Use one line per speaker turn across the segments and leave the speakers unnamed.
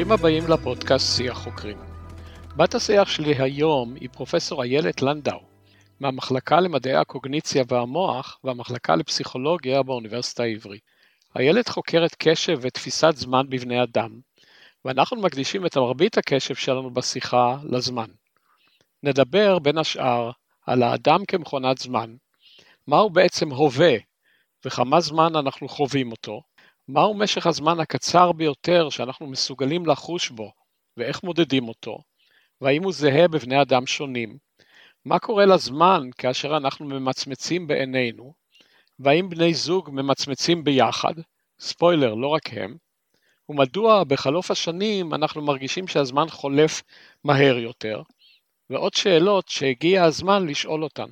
ברוכים הבאים לפודקאסט שיח חוקרים. בת השיח שלי היום היא פרופסור איילת לנדאו, מהמחלקה למדעי הקוגניציה והמוח והמחלקה לפסיכולוגיה באוניברסיטה העברית. איילת חוקרת קשב ותפיסת זמן בבני אדם, ואנחנו מקדישים את מרבית הקשב שלנו בשיחה לזמן. נדבר בין השאר על האדם כמכונת זמן, מהו בעצם הווה וכמה זמן אנחנו חווים אותו, מהו משך הזמן הקצר ביותר שאנחנו מסוגלים לחוש בו ואיך מודדים אותו, והאם הוא זהה בבני אדם שונים, מה קורה לזמן כאשר אנחנו ממצמצים בעינינו, והאם בני זוג ממצמצים ביחד, ספוילר, לא רק הם, ומדוע בחלוף השנים אנחנו מרגישים שהזמן חולף מהר יותר, ועוד שאלות שהגיע הזמן לשאול אותן.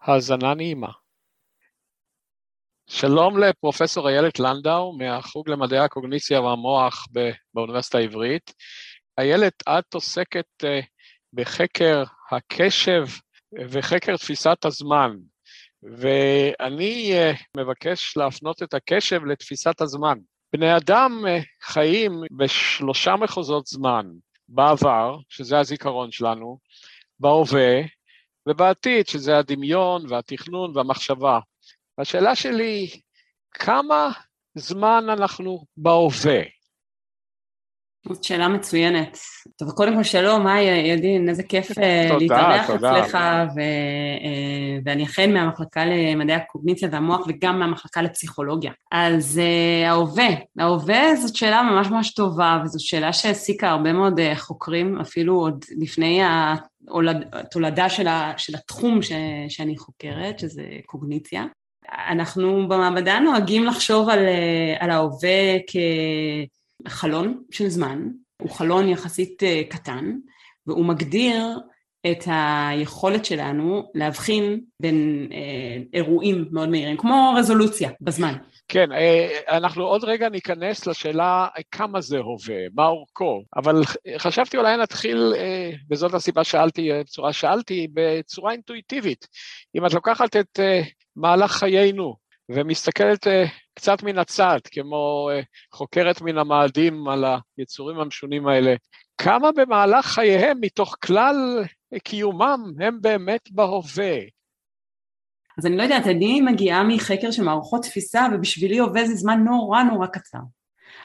האזנה נעימה. שלום לפרופסור איילת לנדאו מהחוג למדעי הקוגניציה והמוח באוניברסיטה העברית. איילת, את עוסקת אה, בחקר הקשב וחקר תפיסת הזמן, ואני אה, מבקש להפנות את הקשב לתפיסת הזמן. בני אדם אה, חיים בשלושה מחוזות זמן, בעבר, שזה הזיכרון שלנו, בהווה, ובעתיד, שזה הדמיון והתכנון והמחשבה. והשאלה שלי, כמה זמן אנחנו בהווה?
זאת שאלה מצוינת. טוב, קודם כל שלום, היי ידין, איזה כיף אה, להתארח אצלך, ו, אה, ואני אכן מהמחלקה למדעי הקוגניציה והמוח וגם מהמחלקה לפסיכולוגיה. אז uh, ההווה, ההווה זאת שאלה ממש ממש טובה, וזאת שאלה שהעסיקה הרבה מאוד חוקרים, אפילו עוד לפני התולדה של, של התחום ש, שאני חוקרת, שזה קוגניציה. אנחנו במעבדה נוהגים לחשוב על, אה, על ההווה כחלון של זמן, הוא חלון יחסית אה, קטן, והוא מגדיר את היכולת שלנו להבחין בין אה, אירועים מאוד מהירים, כמו רזולוציה בזמן.
כן, אנחנו עוד רגע ניכנס לשאלה כמה זה הווה, מה אורכו, אבל חשבתי אולי נתחיל, וזאת הסיבה שאלתי, בצורה שאלתי, בצורה אינטואיטיבית. אם את לוקחת את מהלך חיינו, ומסתכלת uh, קצת מן הצד, כמו uh, חוקרת מן המאדים על היצורים המשונים האלה, כמה במהלך חייהם מתוך כלל קיומם הם באמת בהווה?
אז אני לא יודעת, אני מגיעה מחקר של מערכות תפיסה, ובשבילי הווה זה זמן נורא נורא קצר.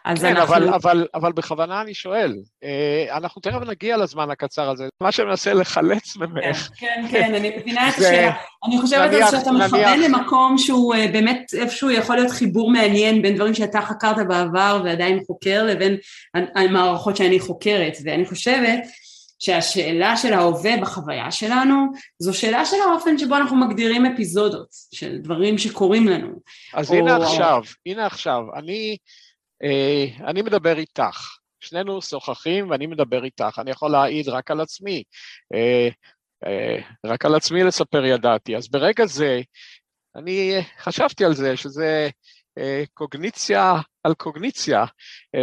אז כן, אנחנו... אבל, אבל, אבל בכוונה אני שואל, אה, אנחנו תכף נגיע לזמן הקצר הזה, מה שאני מנסה לחלץ ממך.
כן, כן, כן, אני מבינה את השאלה. אני חושבת על שאתה מכוון למקום שהוא אה, באמת איפשהו יכול להיות חיבור מעניין בין דברים שאתה חקרת בעבר ועדיין חוקר לבין המערכות שאני חוקרת, ואני חושבת שהשאלה של ההווה בחוויה שלנו זו שאלה של האופן שבו אנחנו מגדירים אפיזודות של דברים שקורים לנו.
אז או... הנה עכשיו, הנה עכשיו, אני אני מדבר איתך, שנינו שוחחים ואני מדבר איתך, אני יכול להעיד רק על עצמי, אה, אה, רק על עצמי לספר ידעתי, אז ברגע זה, אני חשבתי על זה, שזה קוגניציה על קוגניציה,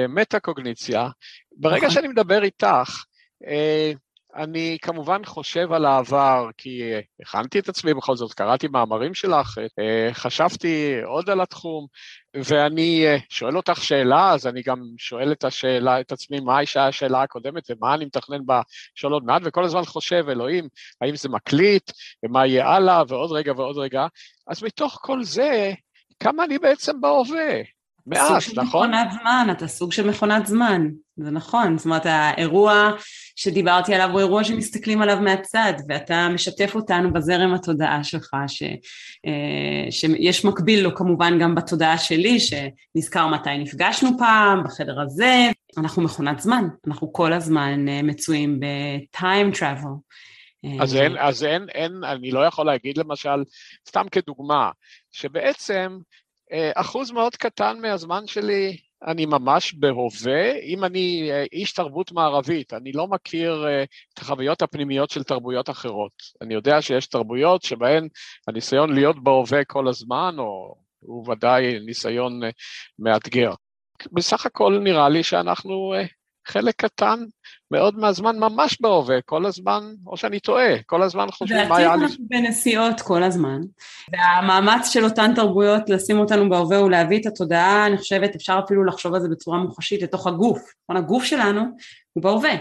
מטה-קוגניציה, ברגע נכון. שאני מדבר איתך, אני כמובן חושב על העבר, כי הכנתי את עצמי בכל זאת, קראתי מאמרים שלך, אה, חשבתי עוד על התחום, ואני אה, שואל אותך שאלה, אז אני גם שואל את השאלה, את עצמי, מה הייתה השאלה הקודמת ומה אני מתכנן לשאול עוד מעט, וכל הזמן חושב, אלוהים, האם זה מקליט, ומה יהיה הלאה, ועוד רגע ועוד רגע. אז מתוך כל זה, כמה אני בעצם בהווה? מעט, נכון?
סוג של נכון? מכונת זמן, אתה סוג של מכונת זמן, זה נכון. זאת אומרת, האירוע שדיברתי עליו הוא אירוע שמסתכלים עליו מהצד, ואתה משתף אותנו בזרם התודעה שלך, ש, אה, שיש מקביל לו כמובן גם בתודעה שלי, שנזכר מתי נפגשנו פעם, בחדר הזה. אנחנו מכונת זמן, אנחנו כל הזמן אה, מצויים ב-time travel.
אז אין, אז אין, אין, אני לא יכול להגיד למשל, סתם כדוגמה, שבעצם אה, אחוז מאוד קטן מהזמן שלי אני ממש בהווה, אם אני אה, איש תרבות מערבית, אני לא מכיר אה, את החוויות הפנימיות של תרבויות אחרות. אני יודע שיש תרבויות שבהן הניסיון להיות בהווה כל הזמן, או הוא ודאי ניסיון מאתגר. בסך הכל נראה לי שאנחנו חלק קטן מאוד מהזמן ממש בהווה, כל הזמן, או שאני טועה, כל הזמן חושבים מה היה
לי. אנחנו בנסיעות כל הזמן, והמאמץ של אותן תרבויות לשים אותנו בהווה ולהביא את התודעה, אני חושבת, אפשר אפילו לחשוב על זה בצורה מוחשית, לתוך הגוף. נכון, הגוף שלנו הוא בהווה,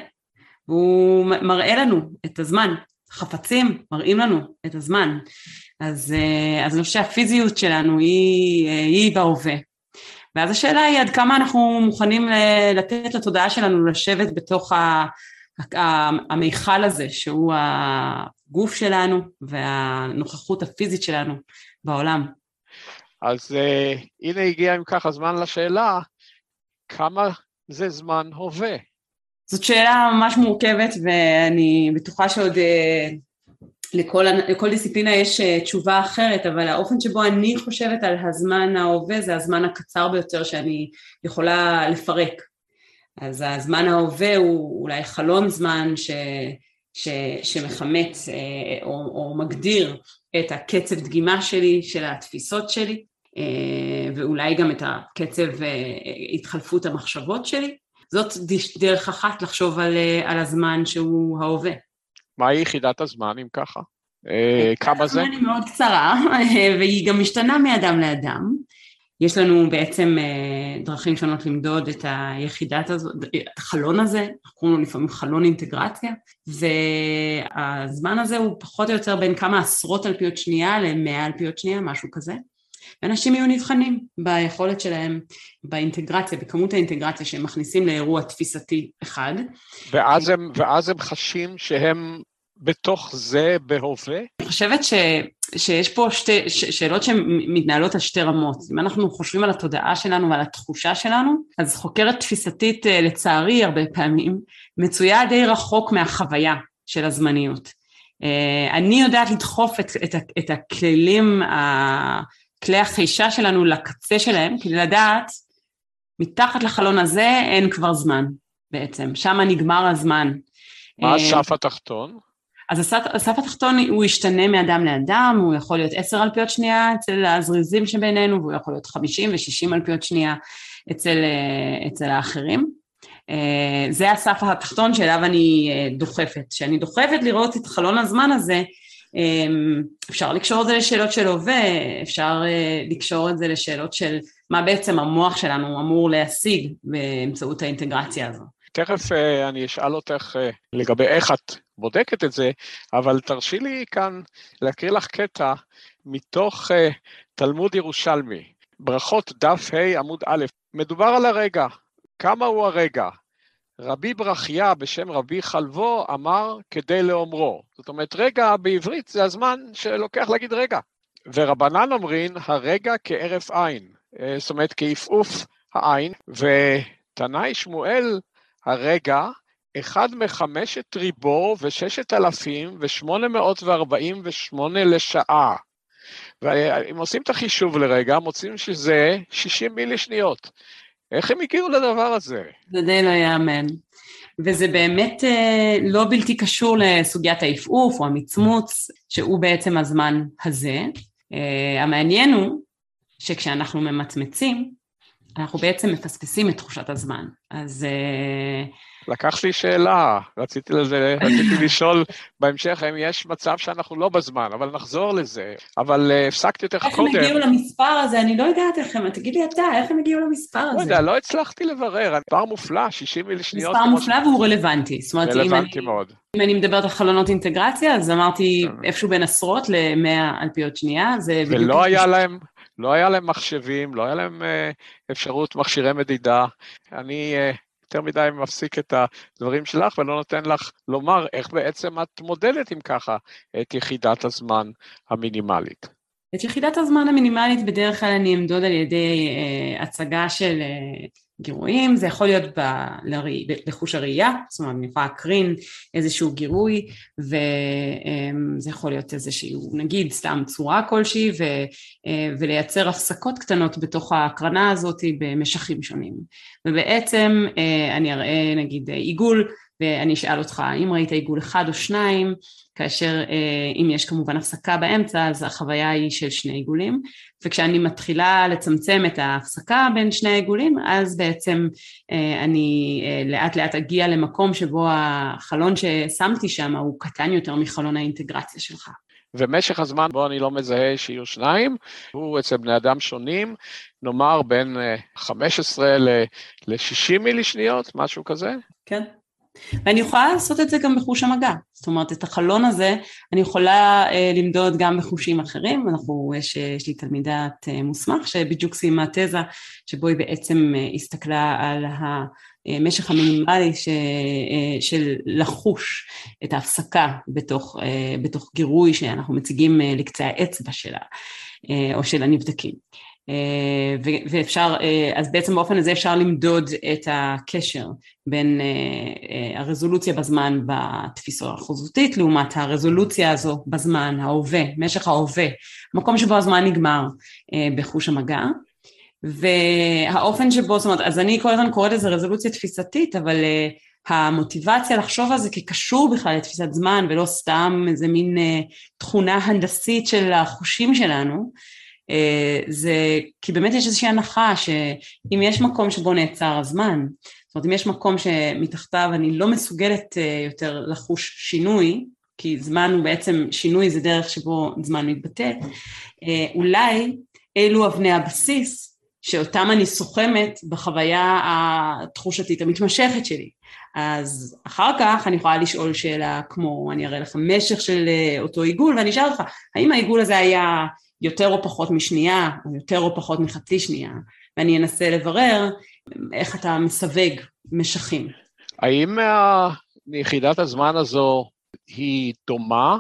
והוא מראה לנו את הזמן, חפצים מראים לנו את הזמן. אז, אה, אז אני חושבת שהפיזיות שלנו היא, אה, היא בהווה. ואז השאלה היא עד כמה אנחנו מוכנים לתת לתודעה שלנו לשבת בתוך המיכל הזה, שהוא הגוף שלנו והנוכחות הפיזית שלנו בעולם.
אז uh, הנה הגיע אם ככה זמן לשאלה, כמה זה זמן הווה?
זאת שאלה ממש מורכבת ואני בטוחה שעוד uh, לכל, לכל דיסציפלינה יש אה, תשובה אחרת, אבל האופן שבו אני חושבת על הזמן ההווה זה הזמן הקצר ביותר שאני יכולה לפרק. אז הזמן ההווה הוא אולי חלון זמן ש, ש, שמחמץ אה, או, או מגדיר את הקצב דגימה שלי, של התפיסות שלי, אה, ואולי גם את הקצב התחלפות המחשבות שלי. זאת דרך אחת לחשוב על, על הזמן שהוא ההווה.
מהי יחידת הזמן, אם ככה? אה, כמה זה?
הזמן היא מאוד קצרה, והיא גם משתנה מאדם לאדם. יש לנו בעצם אה, דרכים שונות למדוד את היחידת הזאת, את החלון הזה, אנחנו קוראים לו לפעמים חלון אינטגרציה, והזמן הזה הוא פחות או יותר בין כמה עשרות אלפיות שנייה למאה אלפיות שנייה, משהו כזה. ואנשים יהיו נבחנים ביכולת שלהם, באינטגרציה, בכמות האינטגרציה שהם מכניסים לאירוע תפיסתי אחד.
ואז הם, ואז הם חשים שהם בתוך זה בהווה?
אני חושבת ש, שיש פה שתי, ש, שאלות שמתנהלות על שתי רמות. אם אנחנו חושבים על התודעה שלנו ועל התחושה שלנו, אז חוקרת תפיסתית, אה, לצערי, הרבה פעמים, מצויה די רחוק מהחוויה של הזמניות. אה, אני יודעת לדחוף את, את, את הכלים, כלי החישה שלנו לקצה שלהם, כדי לדעת, מתחת לחלון הזה אין כבר זמן בעצם, שם נגמר הזמן.
מה אה, הסף התחתון?
אז הסף, הסף התחתון הוא ישתנה מאדם לאדם, הוא יכול להיות עשר אלפיות שנייה אצל הזריזים שבינינו, והוא יכול להיות חמישים ושישים אלפיות שנייה אצל, אה, אצל האחרים. אה, זה הסף התחתון שאליו אני דוחפת. כשאני דוחפת לראות את חלון הזמן הזה, אפשר לקשור את זה לשאלות של הווה, אפשר לקשור את זה לשאלות של מה בעצם המוח שלנו אמור להשיג באמצעות האינטגרציה הזו.
תכף אה, אני אשאל אותך אה, לגבי איך את בודקת את זה, אבל תרשי לי כאן להקריא לך קטע מתוך אה, תלמוד ירושלמי, ברכות דף ה' עמוד א', מדובר על הרגע, כמה הוא הרגע? רבי ברכיה בשם רבי חלבו אמר כדי לאומרו. זאת אומרת, רגע בעברית זה הזמן שלוקח להגיד רגע. ורבנן אומרים, הרגע כהרף עין, זאת אומרת, כעפעוף העין, ותנאי שמואל הרגע, אחד מחמשת ריבו וששת אלפים ושמונה מאות וארבעים ושמונה לשעה. ואם עושים את החישוב לרגע, מוצאים שזה 60 מילי שניות. איך הם הגיעו לדבר הזה?
זה די לא יאמן. וזה באמת אה, לא בלתי קשור לסוגיית העפעוף או המצמוץ, שהוא בעצם הזמן הזה. אה, המעניין הוא שכשאנחנו ממצמצים, אנחנו בעצם מפספסים את תחושת הזמן. אז... אה,
לקח לי שאלה, רציתי, לזה, רציתי לשאול בהמשך האם יש מצב שאנחנו לא בזמן, אבל נחזור לזה. אבל uh, הפסקתי אותך קודם.
איך הם הגיעו למספר הזה? אני לא יודעת איך הם, תגיד לי אתה, איך הם הגיעו למספר הזה?
לא יודע, לא הצלחתי לברר, מספר מופלא, 60 מילי שניות.
מספר מופלא והוא רלוונטי.
רלוונטי מאוד.
אם אני מדברת על חלונות אינטגרציה, אז אמרתי כן. איפשהו בין עשרות למאה אלפיות שנייה, זה
בדיוק... ולא היה להם... לא היה להם מחשבים, לא היה להם אה, אפשרות מכשירי מדידה. אני אה, יותר מדי מפסיק את הדברים שלך ולא נותן לך לומר איך בעצם את מודדת עם ככה את יחידת הזמן המינימלית.
את יחידת הזמן המינימלית בדרך כלל אני אמדוד על ידי אה, הצגה של אה, גירויים, זה יכול להיות ב, לראי, בחוש הראייה, זאת אומרת אני יכולה להקרין איזשהו גירוי וזה יכול להיות איזשהו נגיד סתם צורה כלשהי ו, ולייצר הפסקות קטנות בתוך ההקרנה הזאת במשכים שונים. ובעצם אני אראה נגיד עיגול ואני אשאל אותך, האם ראית עיגול אחד או שניים, כאשר אה, אם יש כמובן הפסקה באמצע, אז החוויה היא של שני עיגולים, וכשאני מתחילה לצמצם את ההפסקה בין שני העיגולים, אז בעצם אה, אני אה, לאט לאט אגיע למקום שבו החלון ששמתי שם הוא קטן יותר מחלון האינטגרציה שלך.
ומשך הזמן בו אני לא מזהה שיהיו שניים, הוא אצל בני אדם שונים, נאמר בין 15 ל-60 מילי שניות, משהו כזה.
כן. ואני יכולה לעשות את זה גם בחוש המגע, זאת אומרת את החלון הזה אני יכולה אה, למדוד גם בחושים אחרים, אנחנו, יש, יש לי תלמידת אה, מוסמך שבדיוק סיימה תזה שבו היא בעצם אה, הסתכלה על המשך המינימלי ש, אה, של לחוש את ההפסקה בתוך, אה, בתוך גירוי שאנחנו מציגים אה, לקצה האצבע שלה אה, או של הנבדקים. אה, ואפשר, אה, אז בעצם באופן הזה אפשר למדוד את הקשר בין אה, הרזולוציה בזמן בתפיסה החוזותית לעומת הרזולוציה הזו בזמן, ההווה, משך ההווה, המקום שבו הזמן נגמר בחוש המגע. והאופן שבו, זאת אומרת, אז אני כל הזמן קוראת לזה רזולוציה תפיסתית, אבל המוטיבציה לחשוב על זה כקשור בכלל לתפיסת זמן ולא סתם איזה מין תכונה הנדסית של החושים שלנו, זה כי באמת יש איזושהי הנחה שאם יש מקום שבו נעצר הזמן, זאת אומרת אם יש מקום שמתחתיו אני לא מסוגלת אה, יותר לחוש שינוי, כי זמן הוא בעצם, שינוי זה דרך שבו זמן מתבטא, אה, אולי אלו אבני הבסיס שאותם אני סוכמת בחוויה התחושתית המתמשכת שלי. אז אחר כך אני יכולה לשאול שאלה כמו, אני אראה לך משך של אותו עיגול ואני אשאל אותך, האם העיגול הזה היה יותר או פחות משנייה, או יותר או פחות מחצי שנייה, ואני אנסה לברר איך אתה מסווג משכים.
האם יחידת הזמן הזו היא דומה,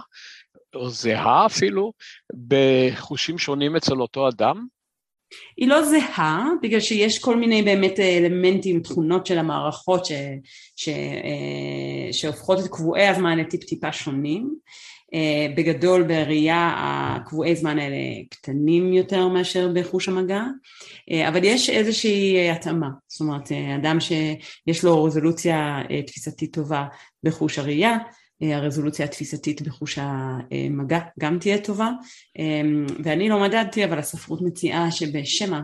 או זהה אפילו, בחושים שונים אצל אותו אדם?
היא לא זהה, בגלל שיש כל מיני באמת אלמנטים, תכונות של המערכות ש, ש, אה, שהופכות את קבועי הזמן לטיפ טיפה שונים. אה, בגדול בראייה הקבועי זמן האלה קטנים יותר מאשר בחוש המגע, אה, אבל יש איזושהי התאמה, זאת אומרת אדם שיש לו רזולוציה אה, תפיסתית טובה בחוש הראייה, הרזולוציה התפיסתית בחוש המגע גם תהיה טובה, ואני לא מדדתי אבל הספרות מציעה שבשמע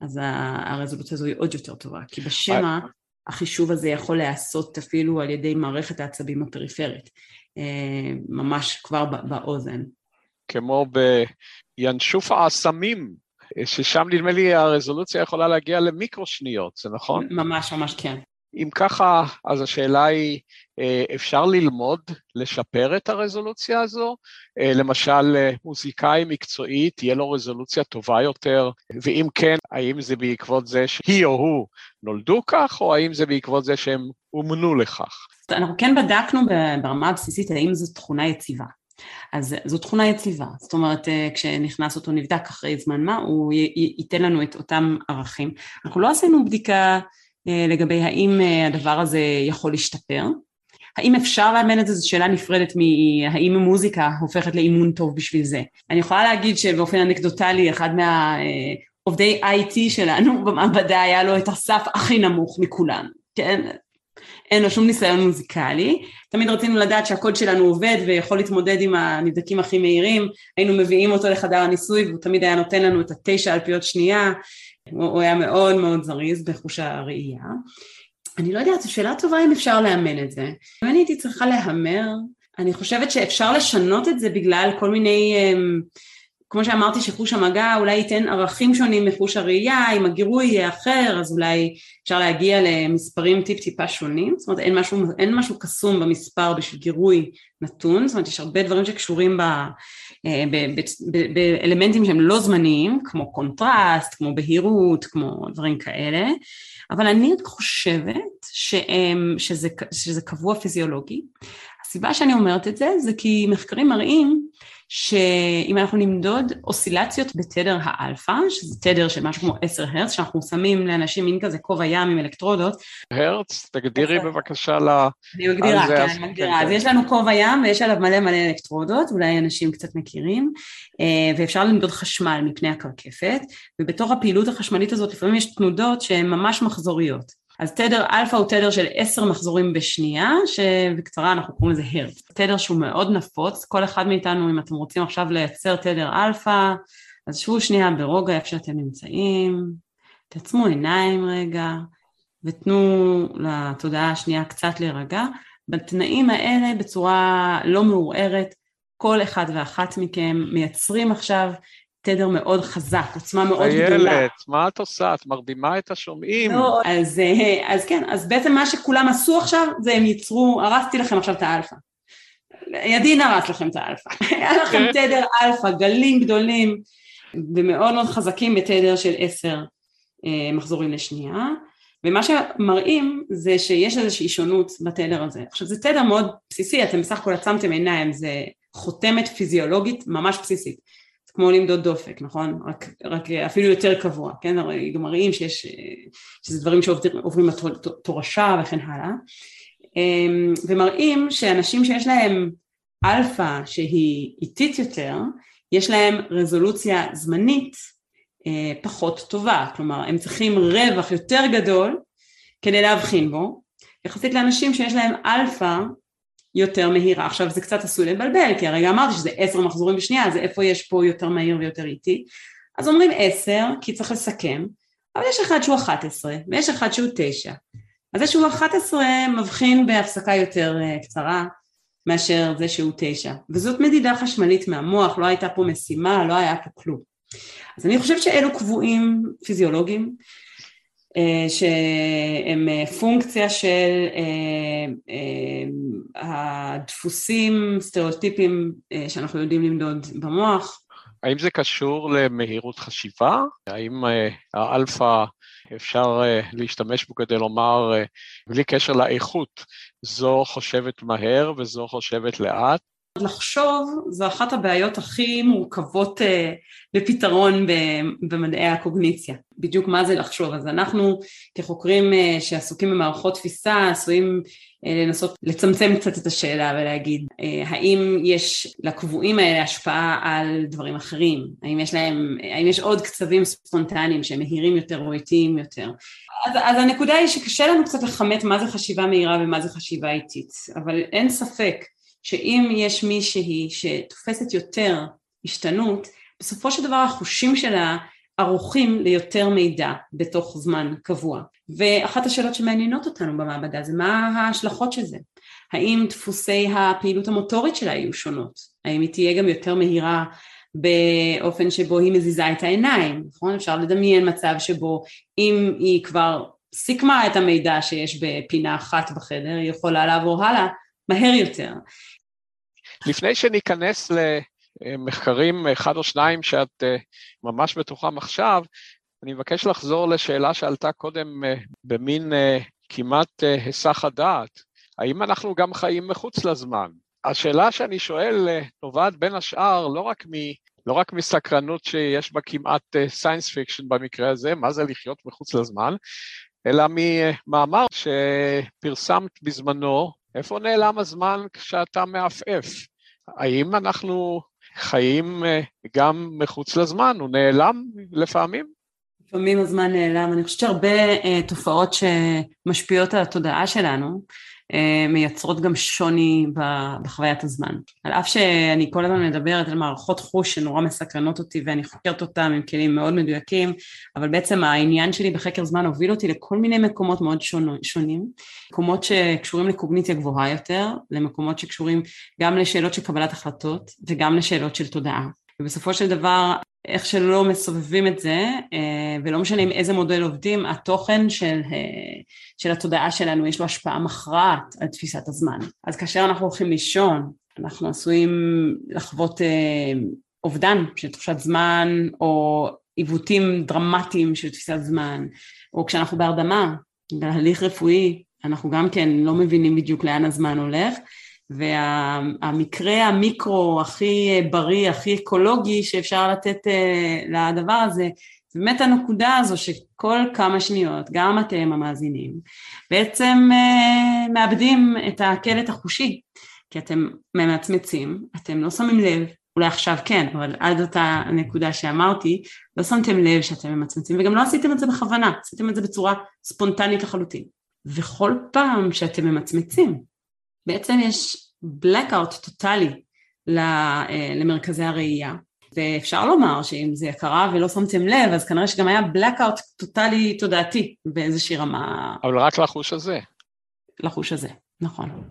אז הרזולוציה הזו היא עוד יותר טובה, כי בשמע החישוב הזה יכול להיעשות אפילו על ידי מערכת העצבים הפריפרית. אה, ממש כבר באוזן.
כמו בינשוף האסמים, ששם נדמה לי הרזולוציה יכולה להגיע למיקרו שניות, זה נכון?
ממש ממש כן.
אם ככה, אז השאלה היא, אה, אפשר ללמוד לשפר את הרזולוציה הזו? אה, למשל, מוזיקאי מקצועי תהיה לו רזולוציה טובה יותר, ואם כן, האם זה בעקבות זה שהיא או הוא נולדו כך, או האם זה בעקבות זה שהם אומנו לכך?
אנחנו כן בדקנו ברמה הבסיסית האם זו תכונה יציבה. אז זו תכונה יציבה, זאת אומרת אה, כשנכנס אותו נבדק אחרי זמן מה הוא ייתן לנו את אותם ערכים. אנחנו לא עשינו בדיקה אה, לגבי האם אה, הדבר הזה יכול להשתפר, האם אפשר לאמן את זה, זו שאלה נפרדת מהאם המוזיקה הופכת לאימון טוב בשביל זה. אני יכולה להגיד שבאופן אנקדוטלי אחד מהעובדי IT שלנו במעבדה היה לו את הסף הכי נמוך מכולנו, כן? אין לו שום ניסיון מוזיקלי, תמיד רצינו לדעת שהקוד שלנו עובד ויכול להתמודד עם הנבדקים הכי מהירים, היינו מביאים אותו לחדר הניסוי והוא תמיד היה נותן לנו את התשע אלפיות שנייה, הוא היה מאוד מאוד זריז בחוש הראייה. אני לא יודעת, זו שאלה טובה אם אפשר לאמן את זה. אם אני הייתי צריכה להמר, אני חושבת שאפשר לשנות את זה בגלל כל מיני אמ, כמו שאמרתי שחוש המגע אולי ייתן ערכים שונים מחוש הראייה, אם הגירוי יהיה אחר אז אולי אפשר להגיע למספרים טיפ טיפה שונים, זאת אומרת אין משהו, אין משהו קסום במספר בשביל גירוי נתון, זאת אומרת יש הרבה דברים שקשורים ב, באלמנטים שהם לא זמניים, כמו קונטרסט, כמו בהירות, כמו דברים כאלה, אבל אני חושבת שזה, שזה קבוע פיזיולוגי. הסיבה שאני אומרת את זה זה כי מחקרים מראים שאם אנחנו נמדוד אוסילציות בתדר האלפא, שזה תדר של משהו כמו 10 הרץ, שאנחנו שמים לאנשים מין כזה כובע ים עם אלקטרודות.
הרץ? תגדירי בבקשה ל...
אני מגדירה, כן, אני מגדירה. אז יש לנו כובע ים ויש עליו מלא מלא אלקטרודות, אולי אנשים קצת מכירים, אה, ואפשר למדוד חשמל מפני הקרקפת, ובתוך הפעילות החשמלית הזאת לפעמים יש תנודות שהן ממש מחזוריות. אז תדר אלפא הוא תדר של עשר מחזורים בשנייה, שבקצרה אנחנו קוראים לזה הרץ. תדר שהוא מאוד נפוץ, כל אחד מאיתנו, אם אתם רוצים עכשיו לייצר תדר אלפא, אז שבו שנייה ברוגע איפה שאתם נמצאים, תעצמו עיניים רגע, ותנו לתודעה השנייה קצת להירגע. בתנאים האלה, בצורה לא מעורערת, כל אחד ואחת מכם מייצרים עכשיו תדר מאוד חזק, עוצמה מאוד
איילת,
גדולה.
איילת, מה את עושה? את מרדימה את השומעים.
לא, אז, אה, אז כן, אז בעצם מה שכולם עשו עכשיו, זה הם ייצרו, הרסתי לכם עכשיו את האלפא. ידין הרס לכם את האלפא. היה לכם כן. תדר אלפא, גלים גדולים ומאוד מאוד חזקים בתדר של עשר אה, מחזורים לשנייה. ומה שמראים זה שיש איזושהי שונות בתדר הזה. עכשיו זה תדר מאוד בסיסי, אתם בסך הכל עצמתם עיניים, זה חותמת פיזיולוגית ממש בסיסית. כמו למדוד דופק, נכון? רק, רק אפילו יותר קבוע, כן? הרי גם מראים שיש, שזה דברים שעוברים בתורשה וכן הלאה. אמ, ומראים שאנשים שיש להם אלפא שהיא איטית יותר, יש להם רזולוציה זמנית אה, פחות טובה, כלומר הם צריכים רווח יותר גדול כדי להבחין בו, יחסית לאנשים שיש להם אלפא יותר מהירה. עכשיו זה קצת עשוי לבלבל, כי הרגע אמרתי שזה עשר מחזורים בשנייה, אז איפה יש פה יותר מהיר ויותר איטי? אז אומרים עשר, כי צריך לסכם, אבל יש אחד שהוא 11 ויש אחד שהוא 9. אז זה שהוא 11 מבחין בהפסקה יותר אה, קצרה מאשר זה שהוא 9. וזאת מדידה חשמלית מהמוח, לא הייתה פה משימה, לא היה פה כלום. אז אני חושבת שאלו קבועים פיזיולוגיים, שהם אה, פונקציה של אה, הדפוסים, סטריאוטיפים שאנחנו יודעים למדוד במוח.
האם זה קשור למהירות חשיבה? האם האלפא אפשר להשתמש בו כדי לומר, בלי קשר לאיכות, זו חושבת מהר וזו חושבת לאט?
לחשוב זו אחת הבעיות הכי מורכבות אה, בפתרון במדעי הקוגניציה. בדיוק מה זה לחשוב. אז אנחנו כחוקרים אה, שעסוקים במערכות תפיסה עשויים אה, לנסות לצמצם קצת את השאלה ולהגיד האם יש לקבועים האלה השפעה על דברים אחרים? האם יש להם, האם יש עוד קצבים ספונטניים שהם מהירים יותר או איטיים יותר? אז, אז הנקודה היא שקשה לנו קצת לכמת מה זה חשיבה מהירה ומה זה חשיבה איטית, אבל אין ספק שאם יש מישהי שתופסת יותר השתנות, בסופו של דבר החושים שלה ערוכים ליותר מידע בתוך זמן קבוע. ואחת השאלות שמעניינות אותנו במעבדה זה מה ההשלכות של זה. האם דפוסי הפעילות המוטורית שלה יהיו שונות? האם היא תהיה גם יותר מהירה באופן שבו היא מזיזה את העיניים, נכון? אפשר לדמיין מצב שבו אם היא כבר סיכמה את המידע שיש בפינה אחת בחדר, היא יכולה לעבור הלאה מהר יותר.
לפני שניכנס למחקרים אחד או שניים שאת אה, ממש בתוכם עכשיו, אני מבקש לחזור לשאלה שעלתה קודם אה, במין אה, כמעט היסח הדעת. האם אנחנו גם חיים מחוץ לזמן? השאלה שאני שואל נובעת בין השאר לא רק, מ, לא רק מסקרנות שיש בה כמעט science fiction במקרה הזה, מה זה לחיות מחוץ לזמן, אלא ממאמר שפרסמת בזמנו, איפה נעלם הזמן כשאתה מעפעף? האם אנחנו חיים אה, גם מחוץ לזמן? הוא נעלם לפעמים?
לפעמים הזמן נעלם. אני חושבת שהרבה uh, תופעות שמשפיעות על התודעה שלנו, מייצרות גם שוני בחוויית הזמן. על אף שאני כל הזמן מדברת על מערכות חוש שנורא מסקרנות אותי ואני חוקרת אותן עם כלים מאוד מדויקים, אבל בעצם העניין שלי בחקר זמן הוביל אותי לכל מיני מקומות מאוד שונים, מקומות שקשורים לקוגניציה גבוהה יותר, למקומות שקשורים גם לשאלות של קבלת החלטות וגם לשאלות של תודעה. ובסופו של דבר איך שלא מסובבים את זה, אה, ולא משנה עם איזה מודל עובדים, התוכן של, אה, של התודעה שלנו יש לו השפעה מכרעת על תפיסת הזמן. אז כאשר אנחנו הולכים לישון, אנחנו עשויים לחוות אה, אובדן של תחושת זמן, או עיוותים דרמטיים של תפיסת זמן, או כשאנחנו בהרדמה, בהליך רפואי, אנחנו גם כן לא מבינים בדיוק לאן הזמן הולך, והמקרה המיקרו הכי בריא, הכי אקולוגי שאפשר לתת אה, לדבר הזה, זה באמת הנקודה הזו שכל כמה שניות, גם אתם המאזינים, בעצם אה, מאבדים את הקלט החושי, כי אתם ממצמצים, אתם לא שמים לב, אולי עכשיו כן, אבל עד אותה נקודה שאמרתי, לא שמתם לב שאתם ממצמצים, וגם לא עשיתם את זה בכוונה, עשיתם את זה בצורה ספונטנית לחלוטין. וכל פעם שאתם ממצמצים, בעצם יש blackout טוטאלי אה, למרכזי הראייה, ואפשר לומר שאם זה קרה ולא שמתם לב, אז כנראה שגם היה blackout טוטאלי תודעתי באיזושהי רמה.
אבל רק לחוש הזה.
לחוש הזה, נכון.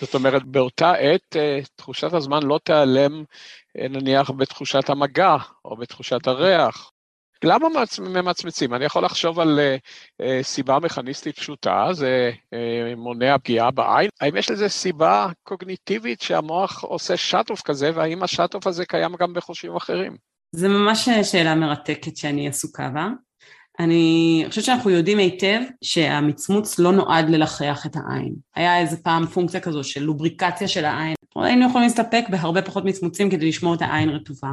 זאת אומרת, באותה עת אה, תחושת הזמן לא תיעלם אה, נניח בתחושת המגע או בתחושת הריח. למה ממצמצים? אני יכול לחשוב על uh, סיבה מכניסטית פשוטה, זה uh, מונע פגיעה בעין. האם יש לזה סיבה קוגניטיבית שהמוח עושה שאט-אוף כזה, והאם השאט-אוף הזה קיים גם בחושים אחרים?
זה ממש שאלה מרתקת שאני עסוקה בה. אני חושבת שאנחנו יודעים היטב שהמצמוץ לא נועד ללחח את העין. היה איזה פעם פונקציה כזו של לובריקציה של העין. היינו יכולים להסתפק בהרבה פחות מצמוצים כדי לשמור את העין רטובה.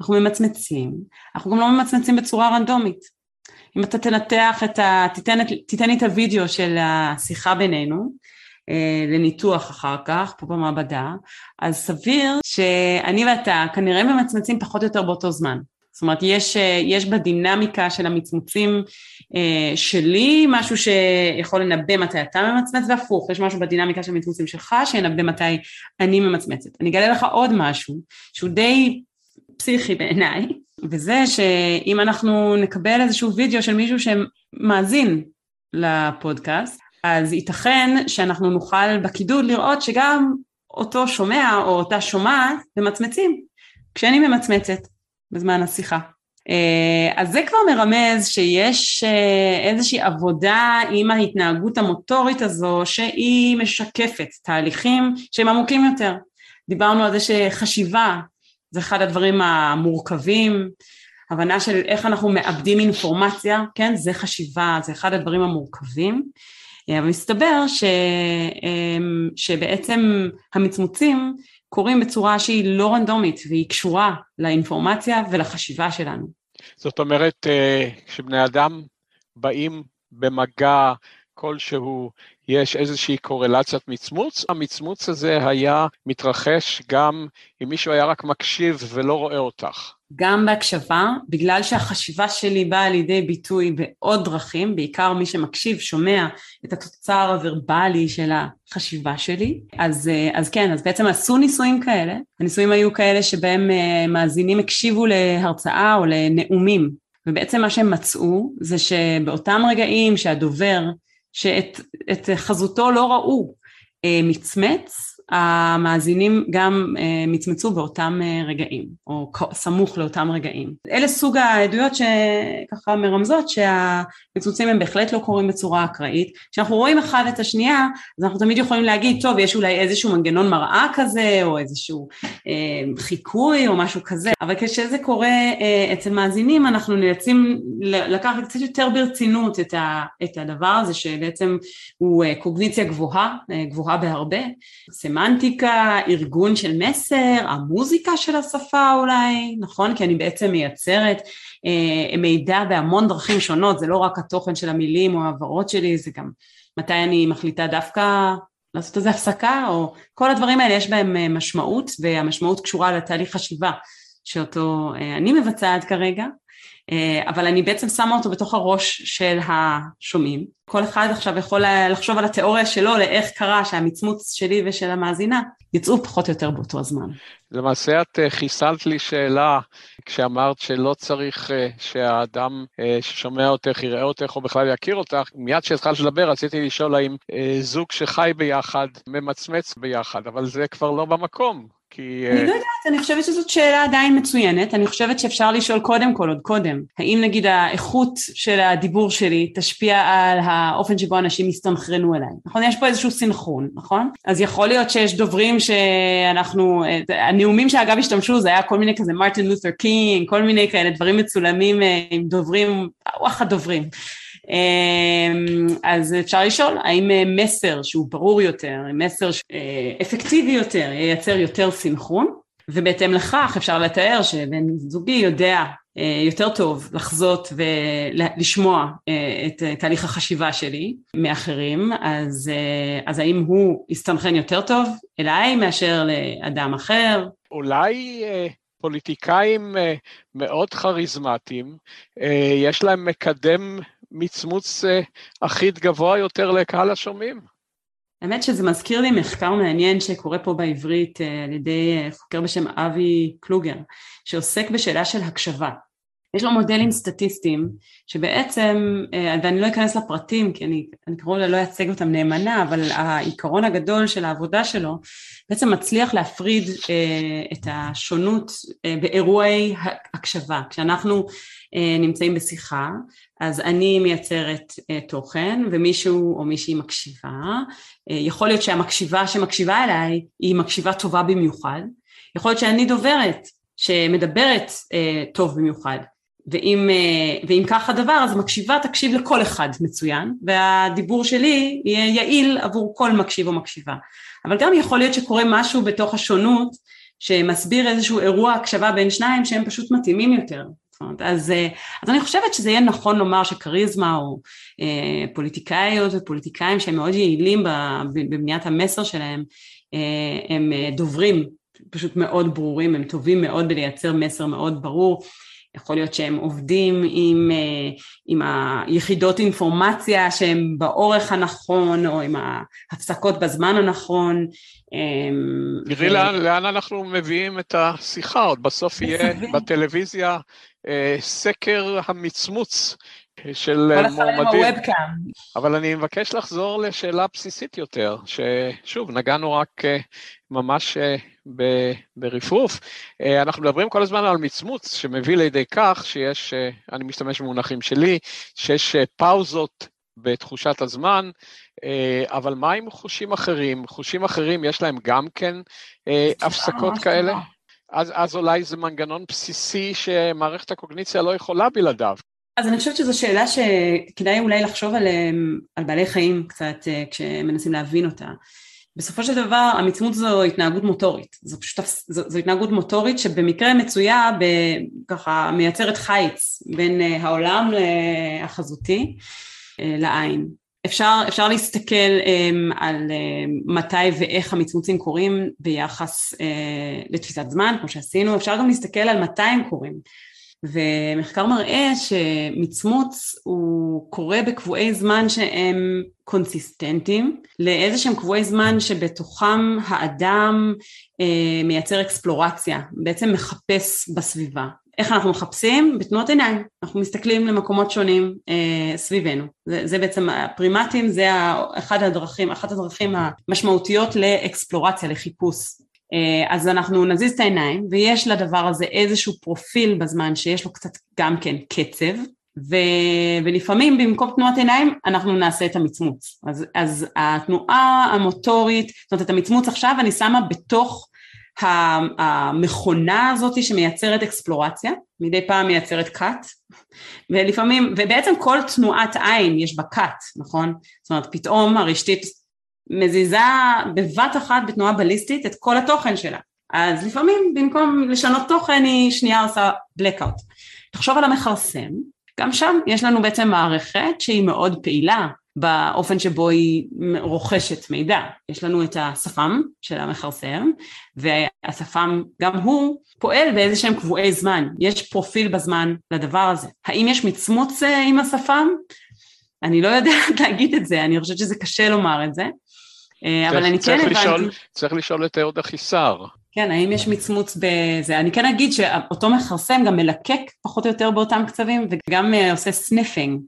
אנחנו ממצמצים, אנחנו גם לא ממצמצים בצורה רנדומית. אם אתה תנתח את ה... תיתן, תיתן לי את הוידאו של השיחה בינינו, אה, לניתוח אחר כך, פה במעבדה, אז סביר שאני ואתה כנראה ממצמצים פחות או יותר באותו זמן. זאת אומרת, יש, אה, יש בדינמיקה של המצמוצים אה, שלי משהו שיכול לנבא מתי אתה ממצמץ, והפוך, יש משהו בדינמיקה של המצמוצים שלך שינבא מתי אני ממצמצת. אני אגלה לך עוד משהו, שהוא די פסיכי בעיניי, וזה שאם אנחנו נקבל איזשהו וידאו של מישהו שמאזין לפודקאסט, אז ייתכן שאנחנו נוכל בקידוד לראות שגם אותו שומע או אותה שומעת ממצמצים, כשאני ממצמצת. בזמן השיחה. אה, אז זה כבר מרמז שיש אה, איזושהי עבודה עם ההתנהגות המוטורית הזו שהיא משקפת תהליכים שהם עמוקים יותר. דיברנו על זה שחשיבה זה אחד הדברים המורכבים, הבנה של איך אנחנו מאבדים אינפורמציה, כן, זה חשיבה, זה אחד הדברים המורכבים. אה, אבל מסתבר ש, שבעצם המצמוצים קורים בצורה שהיא לא רנדומית והיא קשורה לאינפורמציה ולחשיבה שלנו.
זאת אומרת, אה, כשבני אדם באים במגע כלשהו, יש איזושהי קורלציית מצמוץ, המצמוץ הזה היה מתרחש גם אם מישהו היה רק מקשיב ולא רואה אותך.
גם בהקשבה, בגלל שהחשיבה שלי באה לידי ביטוי בעוד דרכים, בעיקר מי שמקשיב שומע את התוצר הוורבלי של החשיבה שלי, אז, אה, אז כן, אז בעצם עשו ניסויים כאלה, הניסויים היו כאלה שבהם אה, מאזינים הקשיבו להרצאה או לנאומים, ובעצם מה שהם מצאו זה שבאותם רגעים שהדובר, שאת חזותו לא ראו, אה, מצמץ, המאזינים גם אה, מצמצו באותם אה, רגעים, או סמוך לאותם רגעים. אלה סוג העדויות שככה מרמזות שהמצמצים הם בהחלט לא קורים בצורה אקראית. כשאנחנו רואים אחד את השנייה, אז אנחנו תמיד יכולים להגיד, טוב, יש אולי איזשהו מנגנון מראה כזה, או איזשהו אה, חיקוי או משהו כזה, אבל כשזה קורה אה, אצל מאזינים, אנחנו נאלצים לקחת קצת יותר ברצינות את, ה, את הדבר הזה, שבעצם הוא אה, קוגניציה גבוהה, אה, גבוהה בהרבה. סמנטיקה, ארגון של מסר, המוזיקה של השפה אולי, נכון? כי אני בעצם מייצרת אה, מידע בהמון דרכים שונות, זה לא רק התוכן של המילים או ההעברות שלי, זה גם מתי אני מחליטה דווקא לעשות איזה הפסקה, או כל הדברים האלה יש בהם אה, משמעות, והמשמעות קשורה לתהליך חשיבה שאותו אה, אני מבצעת כרגע, אבל אני בעצם שמה אותו בתוך הראש של השומעים. כל אחד עכשיו יכול לחשוב על התיאוריה שלו לאיך קרה שהמצמוץ שלי ושל המאזינה יצאו פחות או יותר באותו הזמן.
למעשה את אה, חיסלת לי שאלה כשאמרת שלא צריך אה, שהאדם ששומע אותך יראה אותך או בכלל יכיר אותך. מיד כשהתחלת לדבר רציתי לשאול האם זוג שחי ביחד ממצמץ ביחד, אבל זה כבר לא במקום.
כי... אני לא יודעת, אני חושבת שזאת שאלה עדיין מצוינת, אני חושבת שאפשר לשאול קודם כל, עוד קודם, האם נגיד האיכות של הדיבור שלי תשפיע על האופן שבו אנשים יסתנכרנו אליי, נכון? יש פה איזשהו סינכרון, נכון? אז יכול להיות שיש דוברים שאנחנו, הנאומים שאגב השתמשו זה היה כל מיני כזה מרטין לותר קינג, כל מיני כאלה דברים מצולמים עם דוברים, וואח הדוברים. אמ, אז אפשר לשאול, האם אה, מסר שהוא ברור יותר, מסר אה, אפקטיבי יותר, ייצר יותר סינכרון, ובהתאם לכך אפשר לתאר שבן זוגי יודע יותר טוב לחזות ולשמוע את תהליך החשיבה שלי מאחרים, אז, אז האם הוא יסתנכרן יותר טוב אליי מאשר לאדם אחר?
אולי פוליטיקאים מאוד כריזמטיים, יש להם מקדם מצמוץ אחיד גבוה יותר לקהל השומעים?
האמת שזה מזכיר לי מחקר מעניין שקורה פה בעברית אה, על ידי אה, חוקר בשם אבי קלוגר, שעוסק בשאלה של הקשבה. יש לו מודלים סטטיסטיים שבעצם, אה, ואני לא אכנס לפרטים כי אני, אני קרוב לא אייצג אותם נאמנה, אבל העיקרון הגדול של העבודה שלו בעצם מצליח להפריד את השונות באירועי הקשבה. כשאנחנו נמצאים בשיחה, אז אני מייצרת תוכן ומישהו או מישהי מקשיבה. אה, יכול להיות שהמקשיבה שמקשיבה אליי היא מקשיבה טובה במיוחד, יכול להיות שאני דוברת שמדברת אה, טוב במיוחד, ואם, אה, ואם כך הדבר אז מקשיבה תקשיב לכל אחד מצוין, והדיבור שלי יהיה יעיל עבור כל מקשיב או מקשיבה. אבל גם יכול להיות שקורה משהו בתוך השונות שמסביר איזשהו אירוע הקשבה בין שניים שהם פשוט מתאימים יותר, אומרת, אז, אה, אז אני חושבת שזה יהיה נכון לומר שכריזמה או אה, פוליטיקאיות ופוליטיקאים שהם מאוד יעילים בבניית המסר שלהם, אה, הם אה, דוברים פשוט מאוד ברורים, הם טובים מאוד בלייצר מסר מאוד ברור. יכול להיות שהם עובדים עם, אה, עם היחידות אינפורמציה שהם באורך הנכון או עם ההפסקות בזמן הנכון.
תראי ו... לאן, לאן אנחנו מביאים את השיחה, עוד בסוף יהיה בטלוויזיה סקר המצמוץ של מועמדים. אבל אני מבקש לחזור לשאלה בסיסית יותר, ששוב, נגענו רק אה, ממש אה, ברפרוף. אנחנו מדברים כל הזמן על מצמוץ, שמביא לידי כך שיש, אני משתמש במונחים שלי, שיש פאוזות בתחושת הזמן, אבל מה עם חושים אחרים? חושים אחרים יש להם גם כן הפסקות כאלה? אז, אז אולי זה מנגנון בסיסי שמערכת הקוגניציה לא יכולה בלעדיו.
אז אני חושבת זו שאלה שכדאי אולי לחשוב על, על בעלי חיים קצת אה, כשמנסים להבין אותה. בסופו של דבר המצמוץ זו התנהגות מוטורית, זו פשוט, זו, זו התנהגות מוטורית שבמקרה מצויה ככה מייצרת חיץ בין אה, העולם החזותי אה, לעין. אפשר, אפשר להסתכל um, על uh, מתי ואיך המצמוצים קורים ביחס uh, לתפיסת זמן, כמו שעשינו, אפשר גם להסתכל על מתי הם קורים. ומחקר מראה שמצמוץ הוא קורה בקבועי זמן שהם קונסיסטנטיים, לאיזה שהם קבועי זמן שבתוכם האדם uh, מייצר אקספלורציה, בעצם מחפש בסביבה. איך אנחנו מחפשים? בתנועות עיניים, אנחנו מסתכלים למקומות שונים אה, סביבנו, זה, זה בעצם הפרימטים, זה אחד הדרכים, אחת הדרכים המשמעותיות לאקספלורציה, לחיפוש. אה, אז אנחנו נזיז את העיניים ויש לדבר הזה איזשהו פרופיל בזמן שיש לו קצת גם כן קצב, ו, ולפעמים במקום תנועת עיניים אנחנו נעשה את המצמוץ. אז, אז התנועה המוטורית, זאת אומרת את המצמוץ עכשיו אני שמה בתוך המכונה הזאת שמייצרת אקספלורציה, מדי פעם מייצרת cut, ולפעמים, ובעצם כל תנועת עין יש בה cut, נכון? זאת אומרת, פתאום הרשתית מזיזה בבת אחת בתנועה בליסטית את כל התוכן שלה. אז לפעמים במקום לשנות תוכן היא שנייה עושה blackout. תחשוב על המכרסם, גם שם יש לנו בעצם מערכת שהיא מאוד פעילה, באופן שבו היא רוכשת מידע. יש לנו את השפם של המכרסם, והשפם גם הוא פועל באיזה שהם קבועי זמן, יש פרופיל בזמן לדבר הזה. האם יש מצמוץ אה, עם השפם? אני לא יודעת להגיד את זה, אני חושבת שזה קשה לומר את זה, אה, אבל אני כן הבנתי...
צריך לשאול את אהוד אחישר.
כן, האם יש מצמוץ בזה? אני כן אגיד שאותו מכרסם גם מלקק פחות או יותר באותם קצבים וגם אה, עושה sniffing,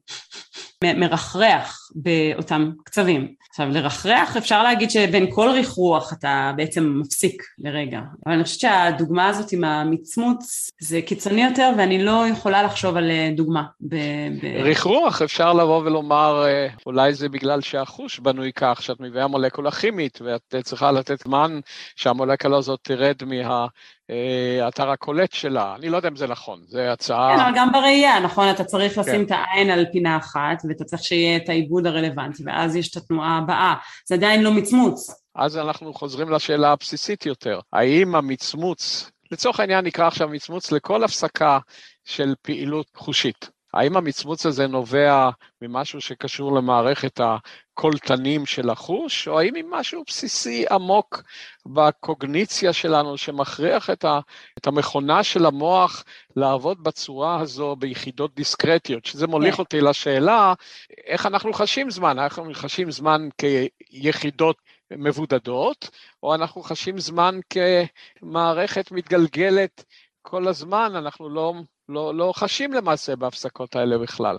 מרחרח באותם קצבים. עכשיו, לרחרח אפשר להגיד שבין כל ריחרוח אתה בעצם מפסיק לרגע. אבל אני חושבת שהדוגמה הזאת עם המצמוץ זה קיצוני יותר ואני לא יכולה לחשוב על אה, דוגמה. ב-
ב- ריחרוח אפשר לבוא ולומר, אה, אולי זה בגלל שהחוש בנוי כך, שאת מביאה מולקולה כימית ואת צריכה לתת זמן שהמולקולה הזאת תרד מהאתר הקולט שלה, אני לא יודע אם זה נכון, זה הצעה...
כן, אבל גם בראייה, נכון? אתה צריך לשים כן. את העין על פינה אחת, ואתה צריך שיהיה את העיבוד הרלוונטי, ואז יש את התנועה הבאה. זה עדיין לא מצמוץ.
אז אנחנו חוזרים לשאלה הבסיסית יותר, האם המצמוץ לצורך העניין נקרא עכשיו מצמוץ לכל הפסקה של פעילות חושית. האם המצמוץ הזה נובע ממשהו שקשור למערכת הקולטנים של החוש, או האם ממשהו בסיסי עמוק בקוגניציה שלנו שמכריח את, ה, את המכונה של המוח לעבוד בצורה הזו ביחידות דיסקרטיות, שזה מוליך. כן. אותי לשאלה איך אנחנו חשים זמן, אנחנו חשים זמן כיחידות מבודדות, או אנחנו חשים זמן כמערכת מתגלגלת כל הזמן, אנחנו לא לא, לא חשים למעשה בהפסקות האלה בכלל.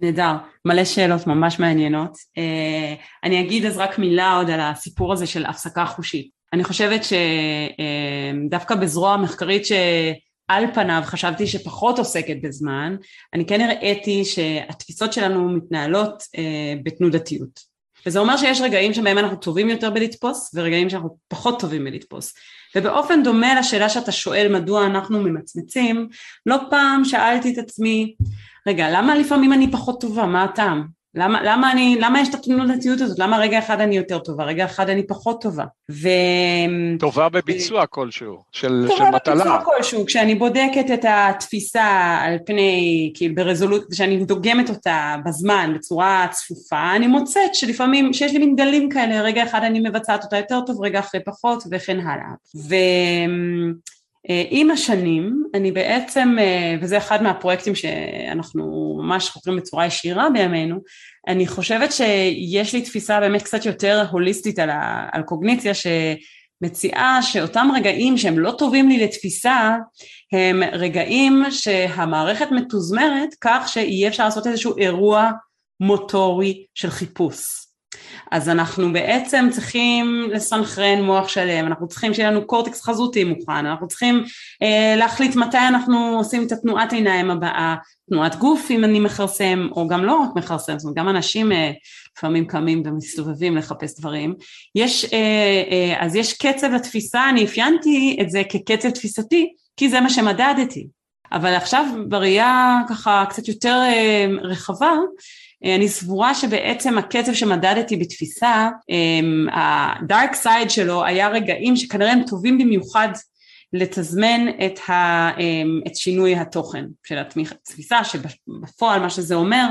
נהדר, מלא שאלות ממש מעניינות. Uh, אני אגיד אז רק מילה עוד על הסיפור הזה של הפסקה חושית. אני חושבת שדווקא uh, בזרוע המחקרית שעל פניו חשבתי שפחות עוסקת בזמן, אני כן הראיתי שהתפיסות שלנו מתנהלות uh, בתנודתיות. וזה אומר שיש רגעים שבהם אנחנו טובים יותר בלתפוס ורגעים שאנחנו פחות טובים בלתפוס. ובאופן דומה לשאלה שאתה שואל מדוע אנחנו ממצמצים, לא פעם שאלתי את עצמי, רגע, למה לפעמים אני פחות טובה? מה הטעם? למה, למה, אני, למה יש את התנודתיות הזאת? למה רגע אחד אני יותר טובה, רגע אחד אני פחות טובה? ו...
טובה בביצוע. כלשהו, של, טובה של מטלה. טובה
בביצוע כלשהו, כשאני בודקת את התפיסה על פני, כאילו ברזולוציה, כשאני דוגמת אותה בזמן, בצורה צפופה, אני מוצאת שלפעמים, שיש לי מין גלים כאלה, רגע אחד אני מבצעת אותה יותר טוב, רגע אחרי פחות, וכן הלאה. ו... אה, עם השנים אני בעצם, אה, וזה אחד מהפרויקטים שאנחנו ממש חוקרים בצורה ישירה בימינו, אני חושבת שיש לי תפיסה באמת קצת יותר הוליסטית על, ה, על קוגניציה שמציעה שאותם רגעים שהם לא טובים לי לתפיסה הם רגעים שהמערכת מתוזמרת כך שיהיה אפשר לעשות איזשהו אירוע מוטורי של חיפוש. אז אנחנו בעצם צריכים לסנכרן מוח שלם, אנחנו צריכים שיהיה לנו קורטקס חזותי מוכן, אנחנו צריכים אה, להחליט מתי אנחנו עושים את התנועת עיניים הבאה, תנועת גוף אם אני מכרסם, או גם לא רק מכרסם, זאת אומרת גם אנשים אה, לפעמים קמים ומסתובבים לחפש דברים. יש, אה, אה, אז יש קצב לתפיסה, אני אפיינתי את זה כקצב תפיסתי, כי זה מה שמדדתי. אבל עכשיו בראייה ככה קצת יותר אה, רחבה, אני סבורה שבעצם הקצב שמדדתי בתפיסה, הדארק אמ, סייד שלו היה רגעים שכנראה הם טובים במיוחד לתזמן את, ה, אמ, את שינוי התוכן של התפיסה, שבפועל מה שזה אומר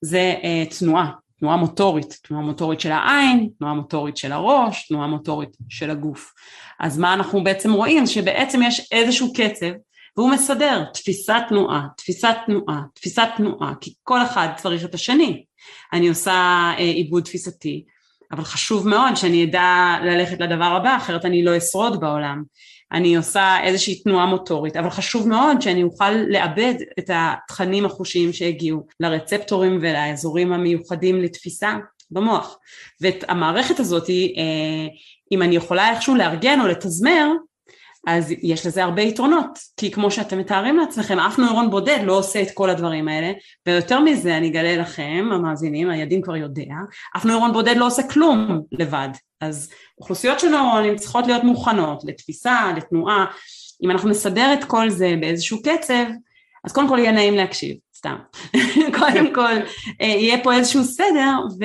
זה אה, תנועה, תנועה מוטורית, תנועה מוטורית של העין, תנועה מוטורית של הראש, תנועה מוטורית של הגוף. אז מה אנחנו בעצם רואים? שבעצם יש איזשהו קצב והוא מסדר תפיסת תנועה, תפיסת תנועה, תפיסת תנועה, כי כל אחד צריך את השני. אני עושה אה, עיבוד תפיסתי, אבל חשוב מאוד שאני אדע ללכת לדבר הבא, אחרת אני לא אשרוד בעולם. אני עושה איזושהי תנועה מוטורית, אבל חשוב מאוד שאני אוכל לאבד את התכנים החושיים שהגיעו לרצפטורים ולאזורים המיוחדים לתפיסה במוח. ואת המערכת הזאת, אה, אם אני יכולה איכשהו לארגן או לתזמר, אז יש לזה הרבה יתרונות, כי כמו שאתם מתארים לעצמכם, אף נוירון בודד לא עושה את כל הדברים האלה, ויותר מזה אני אגלה לכם, המאזינים, הידין כבר יודע, אף נוירון בודד לא עושה כלום לבד, אז אוכלוסיות של נוירונים צריכות להיות מוכנות לתפיסה, לתנועה, אם אנחנו נסדר את כל זה באיזשהו קצב, אז קודם כל יהיה נעים להקשיב, סתם, קודם כל אה, יהיה פה איזשהו סדר, ו...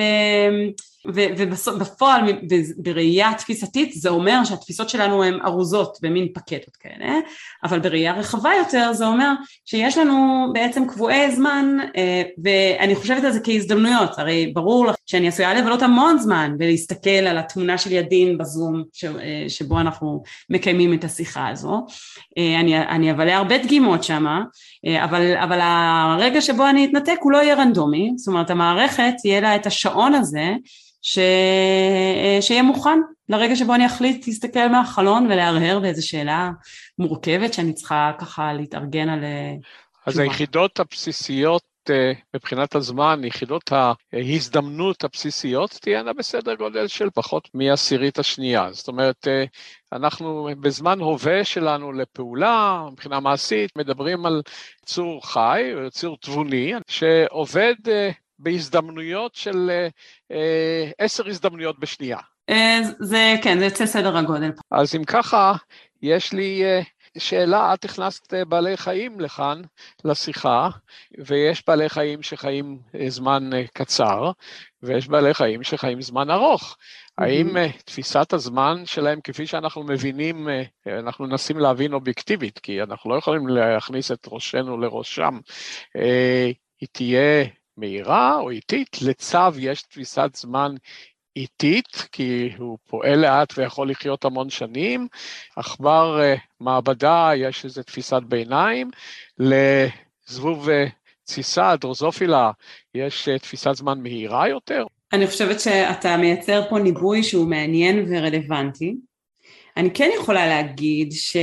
ובפועל בראייה תפיסתית זה אומר שהתפיסות שלנו הן ארוזות במין פקטות כאלה, אבל בראייה רחבה יותר זה אומר שיש לנו בעצם קבועי זמן אה, ואני חושבת על זה כהזדמנויות, הרי ברור לך שאני עשויה לבלות המון זמן ולהסתכל על התמונה של ידין בזום אה, שבו אנחנו מקיימים את השיחה הזו, אה, אני, אני אבלה הרבה דגימות שמה, אבל, אבל הרגע שבו אני אתנתק הוא לא יהיה רנדומי, זאת אומרת המערכת יהיה לה את השעון הזה ש... שיהיה מוכן לרגע שבו אני אחליט להסתכל מהחלון ולהרהר באיזו שאלה מורכבת שאני צריכה ככה להתארגן על
אה, אז תשובה. היחידות הבסיסיות אה, מבחינת הזמן, יחידות ההזדמנות הבסיסיות תהיינה בסדר גודל של פחות מעשירית השנייה. זאת אומרת, אה, אנחנו בזמן הווה שלנו לפעולה, מבחינה מעשית, מדברים על צור חי, צור תבוני, שעובד בהזדמנויות של אה, אה, עשר הזדמנויות בשנייה.
אה, זה, כן, זה יוצא סדר הגודל.
אז אם ככה, יש לי שאלה, את הכנסת בעלי חיים לכאן, לשיחה, ויש בעלי חיים שחיים זמן קצר, ויש בעלי חיים שחיים זמן ארוך. האם uh, תפיסת הזמן שלהם, כפי שאנחנו מבינים, אנחנו מנסים להבין אובייקטיבית, כי אנחנו לא יכולים להכניס את ראשנו לראשם, היא תהיה מהירה או איטית? לצו יש תפיסת זמן איטית, כי הוא פועל לאט ויכול לחיות המון שנים. עכבר uh, מעבדה, יש איזו תפיסת ביניים. לזבוב תסיסה, דרוזופילה, יש תפיסת זמן מהירה יותר?
אני חושבת שאתה מייצר פה ניבוי שהוא מעניין ורלוונטי. אני כן יכולה להגיד ש,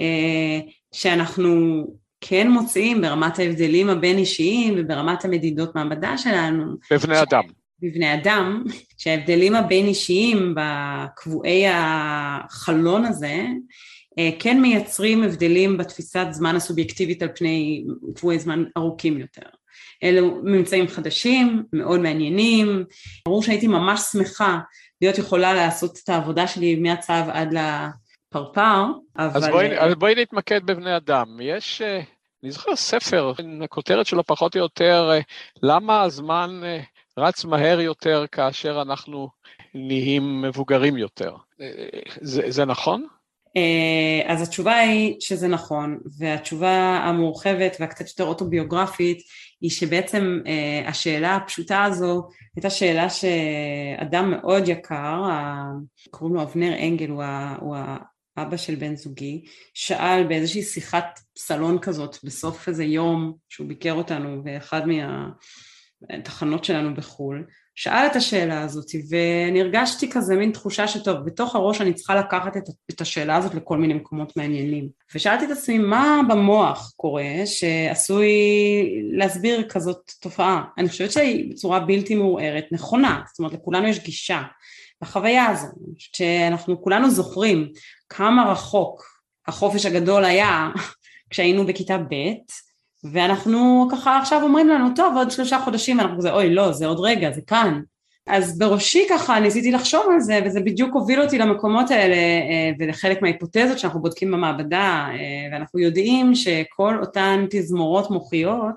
אה, שאנחנו כן מוצאים ברמת ההבדלים הבין אישיים וברמת המדידות מעבדה שלנו.
בבני אדם.
בבני אדם, שההבדלים הבין אישיים בקבועי החלון הזה אה, כן מייצרים הבדלים בתפיסת זמן הסובייקטיבית על פני קבועי זמן ארוכים יותר. אלו ממצאים חדשים, מאוד מעניינים, ברור שהייתי ממש שמחה להיות יכולה לעשות את העבודה שלי מהצו עד לפרפר,
אבל... אז בואי, אז בואי נתמקד בבני אדם. יש, אה, אני זוכר ספר, הכותרת שלו פחות או יותר, אה, למה הזמן אה, רץ מהר יותר כאשר אנחנו נהיים מבוגרים יותר. זה, זה נכון?
אז התשובה היא שזה נכון, והתשובה המורחבת והקצת יותר אוטוביוגרפית היא שבעצם אה, השאלה הפשוטה הזו הייתה שאלה שאדם מאוד יקר, קוראים לו אבנר אנגל, הוא האבא של בן זוגי, שאל באיזושהי שיחת סלון כזאת בסוף איזה יום שהוא ביקר אותנו באחד מהתחנות שלנו בחו"ל, שאל את השאלה הזאת ואני הרגשתי כזה מין תחושה שטוב, בתוך הראש אני צריכה לקחת את, את השאלה הזאת לכל מיני מקומות מעניינים. ושאלתי את עצמי מה במוח קורה שעשוי להסביר כזאת תופעה. אני חושבת שהיא בצורה בלתי מעורערת נכונה, זאת אומרת לכולנו יש גישה לחוויה הזו, שאנחנו כולנו זוכרים כמה רחוק החופש הגדול היה כשהיינו בכיתה ב' ואנחנו ככה עכשיו אומרים לנו, טוב, עוד שלושה חודשים אנחנו כזה, אוי, לא, זה עוד רגע, זה כאן. אז בראשי ככה ניסיתי לחשוב על זה, וזה בדיוק הוביל אותי למקומות האלה, אה, ולחלק מההיפותזות שאנחנו בודקים במעבדה, אה, ואנחנו יודעים שכל אותן תזמורות מוחיות,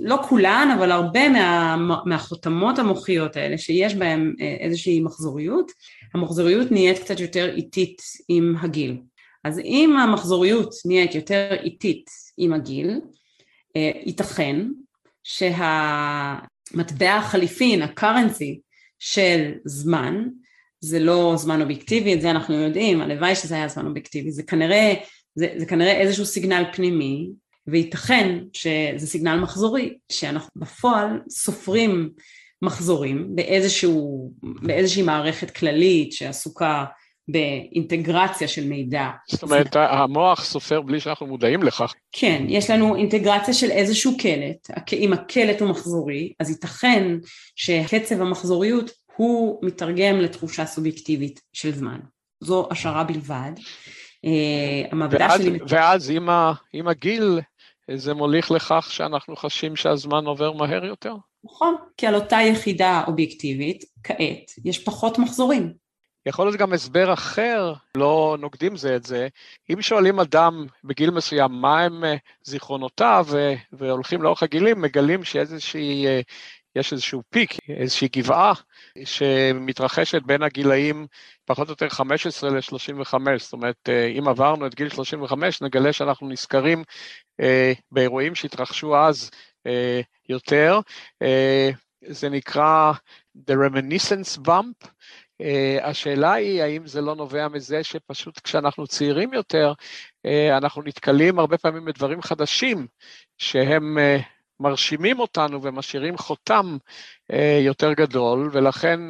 לא כולן, אבל הרבה מה, מהחותמות המוחיות האלה, שיש בהן איזושהי מחזוריות, המחזוריות נהיית קצת יותר איטית עם הגיל. אז אם המחזוריות נהיית יותר איטית עם הגיל, אה, ייתכן שהמטבע החליפין, ה-currency של זמן, זה לא זמן אובייקטיבי, את זה אנחנו יודעים, הלוואי שזה היה זמן אובייקטיבי, זה כנראה, זה, זה כנראה איזשהו סיגנל פנימי, וייתכן שזה סיגנל מחזורי, שאנחנו בפועל סופרים מחזורים באיזשהו, באיזושהי מערכת כללית שעסוקה באינטגרציה של מידע.
זאת אומרת, המוח סופר בלי שאנחנו מודעים לכך.
כן, יש לנו אינטגרציה של איזשהו קלט, אם הקלט הוא מחזורי, אז ייתכן שקצב המחזוריות הוא מתרגם לתחושה סובייקטיבית של זמן. זו השערה בלבד.
אה, המעבדה שלי... ואז עם הגיל זה מוליך לכך שאנחנו חשים שהזמן עובר מהר יותר?
נכון, כי על אותה יחידה אובייקטיבית, כעת, יש פחות מחזורים.
יכול להיות גם הסבר אחר, לא נוגדים זה את זה. אם שואלים אדם בגיל מסוים מה הם אה, זיכרונותיו והולכים לאורך הגילים, מגלים שאיזושהי, אה, יש איזשהו פיק, איזושהי גבעה שמתרחשת בין הגילאים פחות או יותר 15 ל-35, זאת אומרת, אה, אם עברנו את גיל 35, נגלה שאנחנו נזכרים באירועים שהתרחשו אז יותר. זה נקרא The Reminiscence Bump, Uh, השאלה היא האם זה לא נובע מזה שפשוט כשאנחנו צעירים יותר, uh, אנחנו נתקלים הרבה פעמים בדברים חדשים שהם uh, מרשימים אותנו ומשאירים חותם uh, יותר גדול, ולכן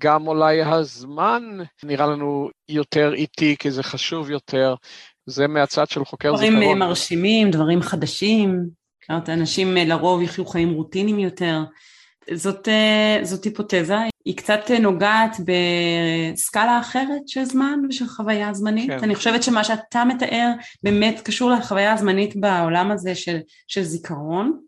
גם אולי הזמן נראה לנו יותר איטי, כי זה חשוב יותר, זה מהצד של חוקר
דברים זיכרון. דברים מרשימים, דברים חדשים, אנשים לרוב יחיו חיים רוטינים יותר. זאת, זאת היפותזה, היא קצת נוגעת בסקאלה אחרת של זמן ושל חוויה זמנית. כן. אני חושבת שמה שאתה מתאר באמת קשור לחוויה הזמנית בעולם הזה של, של זיכרון,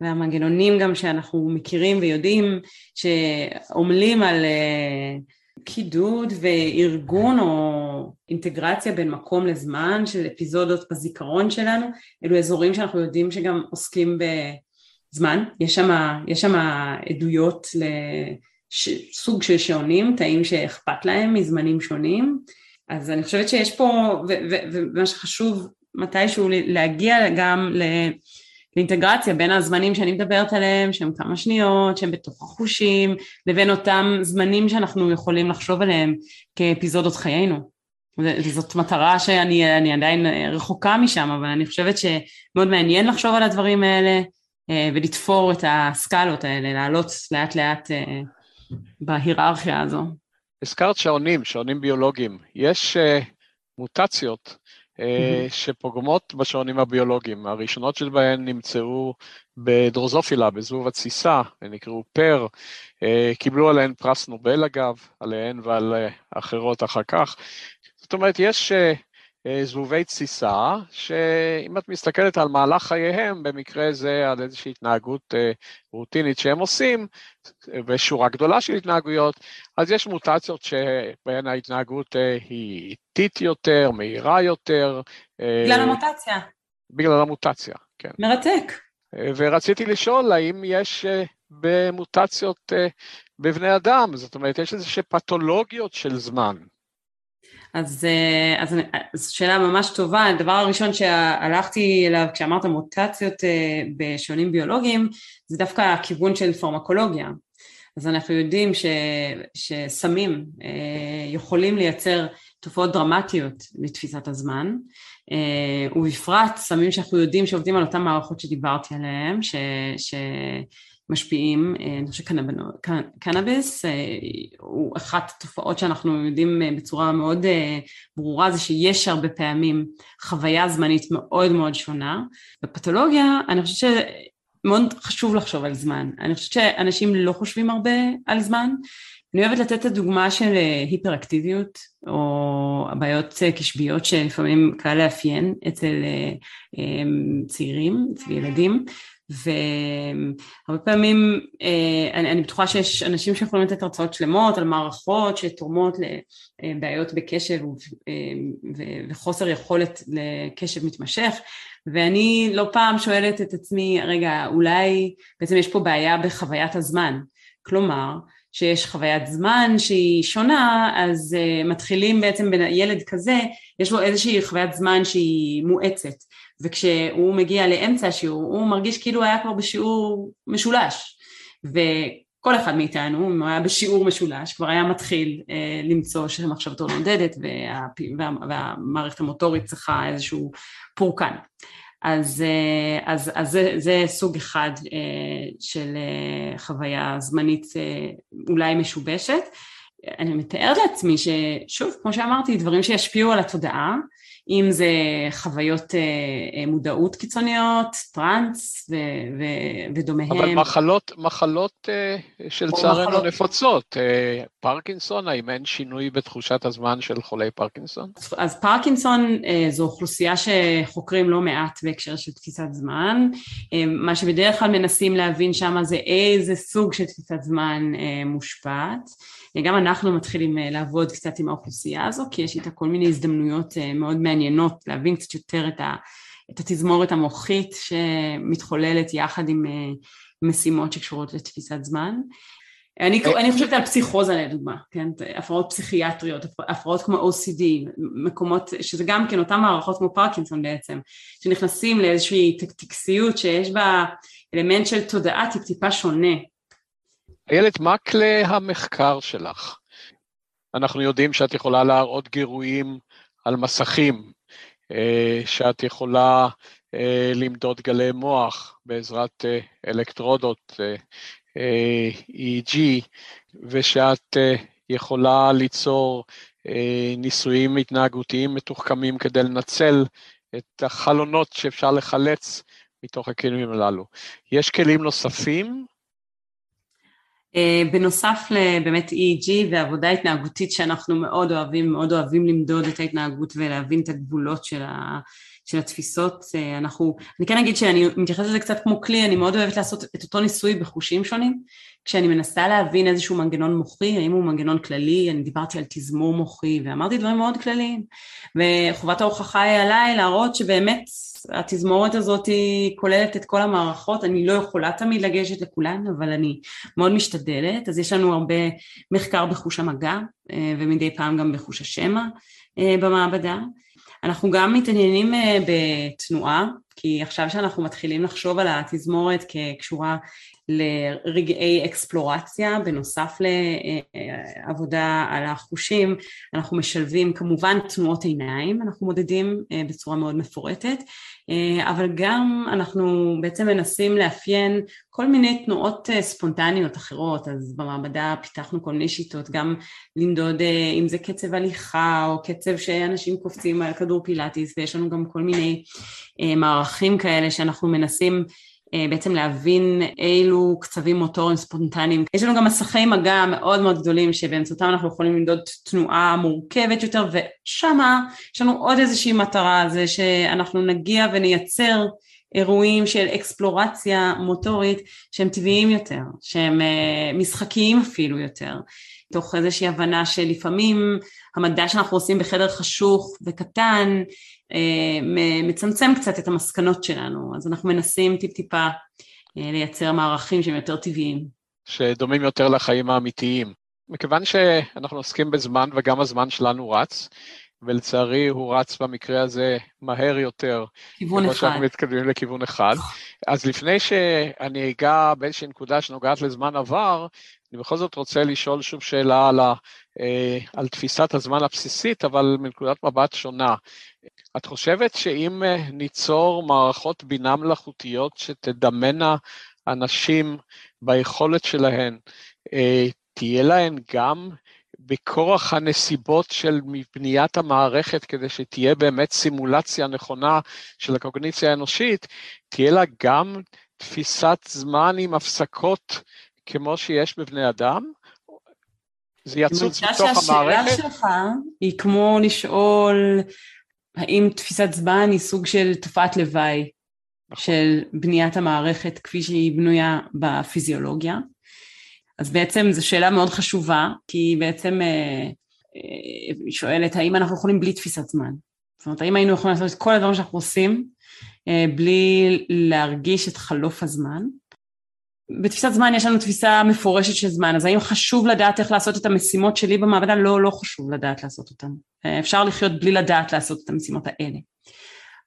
והמנגנונים גם שאנחנו מכירים ויודעים שעמלים על uh, קידוד וארגון או אינטגרציה בין מקום לזמן של אפיזודות בזיכרון שלנו, אלו אזורים שאנחנו יודעים שגם עוסקים בזמן, יש שם עדויות לסוג של שעונים, תאים שאכפת להם מזמנים שונים, אז אני חושבת שיש פה, ומה שחשוב מתישהו להגיע גם ל... לאינטגרציה בין הזמנים שאני מדברת עליהם, שהם כמה שניות, שהם בתוך החושים, לבין אותם זמנים שאנחנו יכולים לחשוב עליהם כאפיזודות חיינו. זאת מטרה שאני עדיין רחוקה משם, אבל אני חושבת שמאוד מעניין לחשוב על הדברים האלה אה, ולתפור את הסקלות האלה, לעלות לאט לאט אה, בהיררכיה הזו.
הזכרת שעונים, שעונים ביולוגיים. יש uh, מוטציות. שפוגמות בשעונים הביולוגיים. הראשונות שבהן נמצאו בדרוזופילה, בזבוב התסיסה, הן נקראו פר, אה, קיבלו עליהן פרס נובל אגב, עליהן ועל אה, אחרות אחר כך. זאת אומרת, יש אה, זבובי תסיסה, שאם את מסתכלת על מהלך חייהם, במקרה זה על איזושהי התנהגות אה, רוטינית שהם עושים, ושורה גדולה של התנהגויות, אז יש מוטציות שבהן ההתנהגות אה, היא איטית יותר, מהירה יותר.
בגלל המוטציה.
בגלל המוטציה, כן.
מרתק.
ורציתי לשאול האם יש במוטציות בבני אדם, זאת אומרת, יש איזושהי פתולוגיות של זמן.
אז, אה, אז, אז שאלה ממש טובה, הדבר הראשון שהלכתי אליו כשאמרת מוטציות אה, בשעונים ביולוגיים זה דווקא הכיוון של פרמקולוגיה. אז אנחנו יודעים ש, שסמים אה, יכולים לייצר תופעות דרמטיות לתפיסת הזמן ובפרט סמים שאנחנו יודעים שעובדים על אותן מערכות שדיברתי עליהן ש, ש, משפיעים, אה, אני חושבת שקנאביס אה, הוא אחת התופעות שאנחנו יודעים אה, בצורה מאוד ברורה זה שיש הרבה פעמים חוויה זמנית מאוד מאוד שונה. בפתולוגיה אני חושבת שמאוד חשוב לחשוב על זמן, אני חושבת שאנשים לא חושבים הרבה על זמן, אני אוהבת לתת את הדוגמה של היפראקטיביות או הבעיות קשביות שלפעמים קל לאפיין אצל צעירים, אצל ילדים והרבה פעמים אה, אני, אני בטוחה שיש אנשים שיכולים לתת הרצאות שלמות על מערכות שתורמות לבעיות בקשב אה, וחוסר יכולת לקשב מתמשך. ואני לא פעם שואלת את עצמי רגע אולי בעצם יש פה בעיה בחוויית הזמן? כלומר שיש חוויית זמן שהיא שונה אז uh, מתחילים בעצם בילד כזה יש לו איזושהי חוויית זמן שהיא מואצת וכשהוא מגיע לאמצע השיעור הוא מרגיש כאילו היה כבר בשיעור משולש. וכל אחד מאיתנו אם הוא היה בשיעור משולש כבר היה מתחיל אה, למצוא שמחשבתו נודדת וה, וה, והמערכת המוטורית צריכה איזשהו פורקן. אז, אה, אז, אז זה, זה סוג אחד אה, של אה, חוויה זמנית אה, אולי משובשת אני מתארת לעצמי ששוב כמו שאמרתי דברים שישפיעו על התודעה אם זה חוויות אה, אה, מודעות קיצוניות, טראנס ו- ו- ודומיהם.
אבל מחלות, מחלות אה, של צערנו מחלות... נפוצות, פרקינסון, האם אין שינוי בתחושת הזמן של חולי פרקינסון?
אז פרקינסון זו אוכלוסייה שחוקרים לא מעט בהקשר של תפיסת זמן, מה שבדרך כלל מנסים להבין שם זה איזה סוג של תפיסת זמן מושפעת. גם אנחנו מתחילים אה, לעבוד קצת עם האוכלוסייה הזו, כי יש איתה כל מיני הזדמנויות אה, מאוד מעניינות להבין קצת יותר את, ה, את התזמורת המוחית שמתחוללת יחד עם אה, משימות שקשורות לתפיסת זמן. אני, אני חושבת על פסיכוזה לדוגמה, כן? הפרעות פסיכיאטריות, הפרעות כמו OCD, מקומות, שזה גם כן אותן מערכות כמו פרקינסון בעצם, שנכנסים לאיזושהי טקסיות שיש בה אלמנט של תודעה טיפ טיפה שונה,
איילת, מה כלי המחקר שלך? אנחנו יודעים שאת יכולה להראות גירויים על מסכים, אה, שאת יכולה אה, למדוד גלי מוח בעזרת אה, אלקטרודות EEG, ושאת יכולה ליצור ניסויים התנהגותיים מתוחכמים כדי לנצל את החלונות שאפשר לחלץ מתוך הכלים הללו. יש כלים נוספים
בנוסף לבאמת EEG ועבודה התנהגותית שאנחנו מאוד אוהבים, מאוד אוהבים למדוד את ההתנהגות ולהבין את הגבולות של, ה, של התפיסות, אנחנו, אני כן אגיד שאני מתייחסת לזה קצת כמו כלי, אני מאוד אוהבת לעשות את אותו ניסוי בחושים שונים, כשאני מנסה להבין איזשהו מנגנון מוחי, האם הוא מנגנון כללי, אני דיברתי על תזמור מוחי ואמרתי דברים מאוד כלליים, וחובת ההוכחה היא עליי להראות שבאמת התזמורת הזאת היא כוללת את כל המערכות, אני לא יכולה תמיד לגשת לכולן, אבל אני מאוד משתדלת, אז יש לנו הרבה מחקר בחוש המגע, אה, ומדי פעם גם בחוש השמע אה, במעבדה. אנחנו גם מתעניינים אה, בתנועה, כי עכשיו שאנחנו מתחילים לחשוב על התזמורת כקשורה לרגעי אקספלורציה, בנוסף לעבודה על החושים, אנחנו משלבים כמובן תנועות עיניים, אנחנו מודדים אה, בצורה מאוד מפורטת, אה, אבל גם אנחנו בעצם מנסים לאפיין כל מיני תנועות אה, ספונטניות אחרות, אז במעבדה פיתחנו כל מיני שיטות, גם למדוד אם זה קצב הליכה או קצב שאנשים קופצים על כדור פילאטיס, ויש לנו גם כל מיני מערכים כאלה שאנחנו מנסים בעצם להבין אילו קצבים מוטוריים ספונטניים. יש לנו גם מסכי מגע מאוד מאוד גדולים שבאמצעותם אנחנו יכולים למדוד תנועה מורכבת יותר ושמה יש לנו עוד איזושהי מטרה, זה שאנחנו נגיע ונייצר אירועים של אקספלורציה מוטורית שהם טבעיים יותר, שהם אה, משחקיים אפילו יותר, תוך איזושהי הבנה שלפעמים המדע שאנחנו עושים בחדר חשוך וקטן אה, מצמצם קצת את המסקנות שלנו, אז אנחנו מנסים טיפ-טיפה אה, לייצר מערכים שהם יותר טבעיים.
שדומים יותר לחיים האמיתיים. מכיוון שאנחנו עוסקים בזמן וגם הזמן שלנו רץ, ולצערי הוא רץ במקרה הזה מהר יותר.
כיוון אחד.
שאנחנו מתקדמים לכיוון אחד. אז לפני שאני אגע באיזושהי נקודה שנוגעת לזמן עבר, אני בכל זאת רוצה לשאול שוב שאלה על, ה, אה, על תפיסת הזמן הבסיסית, אבל מנקודת מבט שונה. את חושבת שאם אה, ניצור מערכות בינה מלאכותיות שתדמנה אנשים ביכולת שלהן, אה, תהיה להן גם בכורח הנסיבות של בניית המערכת כדי שתהיה באמת סימולציה נכונה של הקוגניציה האנושית, תהיה לה גם תפיסת זמן עם הפסקות כמו שיש בבני אדם? זה יצוץ בתוך המערכת?
אני חושבת שהשאלה שלך היא כמו לשאול האם תפיסת זמן היא סוג של תופעת לוואי נכון. של בניית המערכת כפי שהיא בנויה בפיזיולוגיה. אז בעצם זו שאלה מאוד חשובה, כי היא בעצם אה, אה, שואלת האם אנחנו יכולים בלי תפיסת זמן. זאת אומרת, האם היינו יכולים לעשות את כל הדברים שאנחנו עושים אה, בלי להרגיש את חלוף הזמן. בתפיסת זמן יש לנו תפיסה מפורשת של זמן, אז האם חשוב לדעת איך לעשות את המשימות שלי במעבדה? לא, לא חשוב לדעת לעשות אותן. אפשר לחיות בלי לדעת לעשות את המשימות האלה.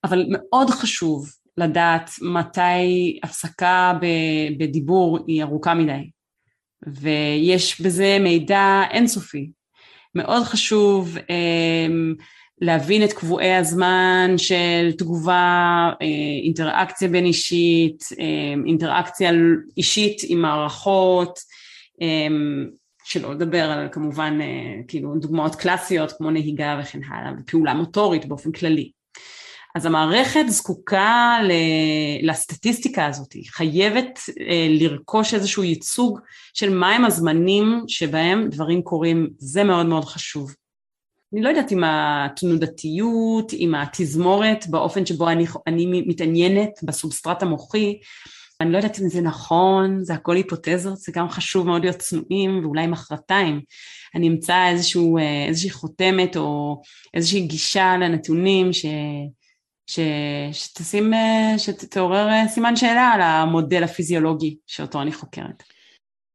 אבל מאוד חשוב לדעת מתי הפסקה בדיבור היא ארוכה מדי, ויש בזה מידע אינסופי. מאוד חשוב אמ, להבין את קבועי הזמן של תגובה, אה, אינטראקציה בין אישית, אה, אינטראקציה אישית עם מערכות, אה, שלא לדבר על כמובן כאילו דוגמאות קלאסיות כמו נהיגה וכן הלאה, ופעולה מוטורית באופן כללי. אז המערכת זקוקה לסטטיסטיקה הזאת, היא חייבת לרכוש איזשהו ייצוג של מהם הזמנים שבהם דברים קורים, זה מאוד מאוד חשוב. אני לא יודעת אם התנודתיות, עם התזמורת, באופן שבו אני, אני מתעניינת בסובסטרט המוחי, אני לא יודעת אם זה נכון, זה הכל היפותזות, זה גם חשוב מאוד להיות צנועים, ואולי מחרתיים אני אמצא איזשהו, אה, איזושהי חותמת או איזושהי גישה לנתונים ש, ש, שתשים, אה, שתעורר אה, סימן שאלה על המודל הפיזיולוגי שאותו אני חוקרת.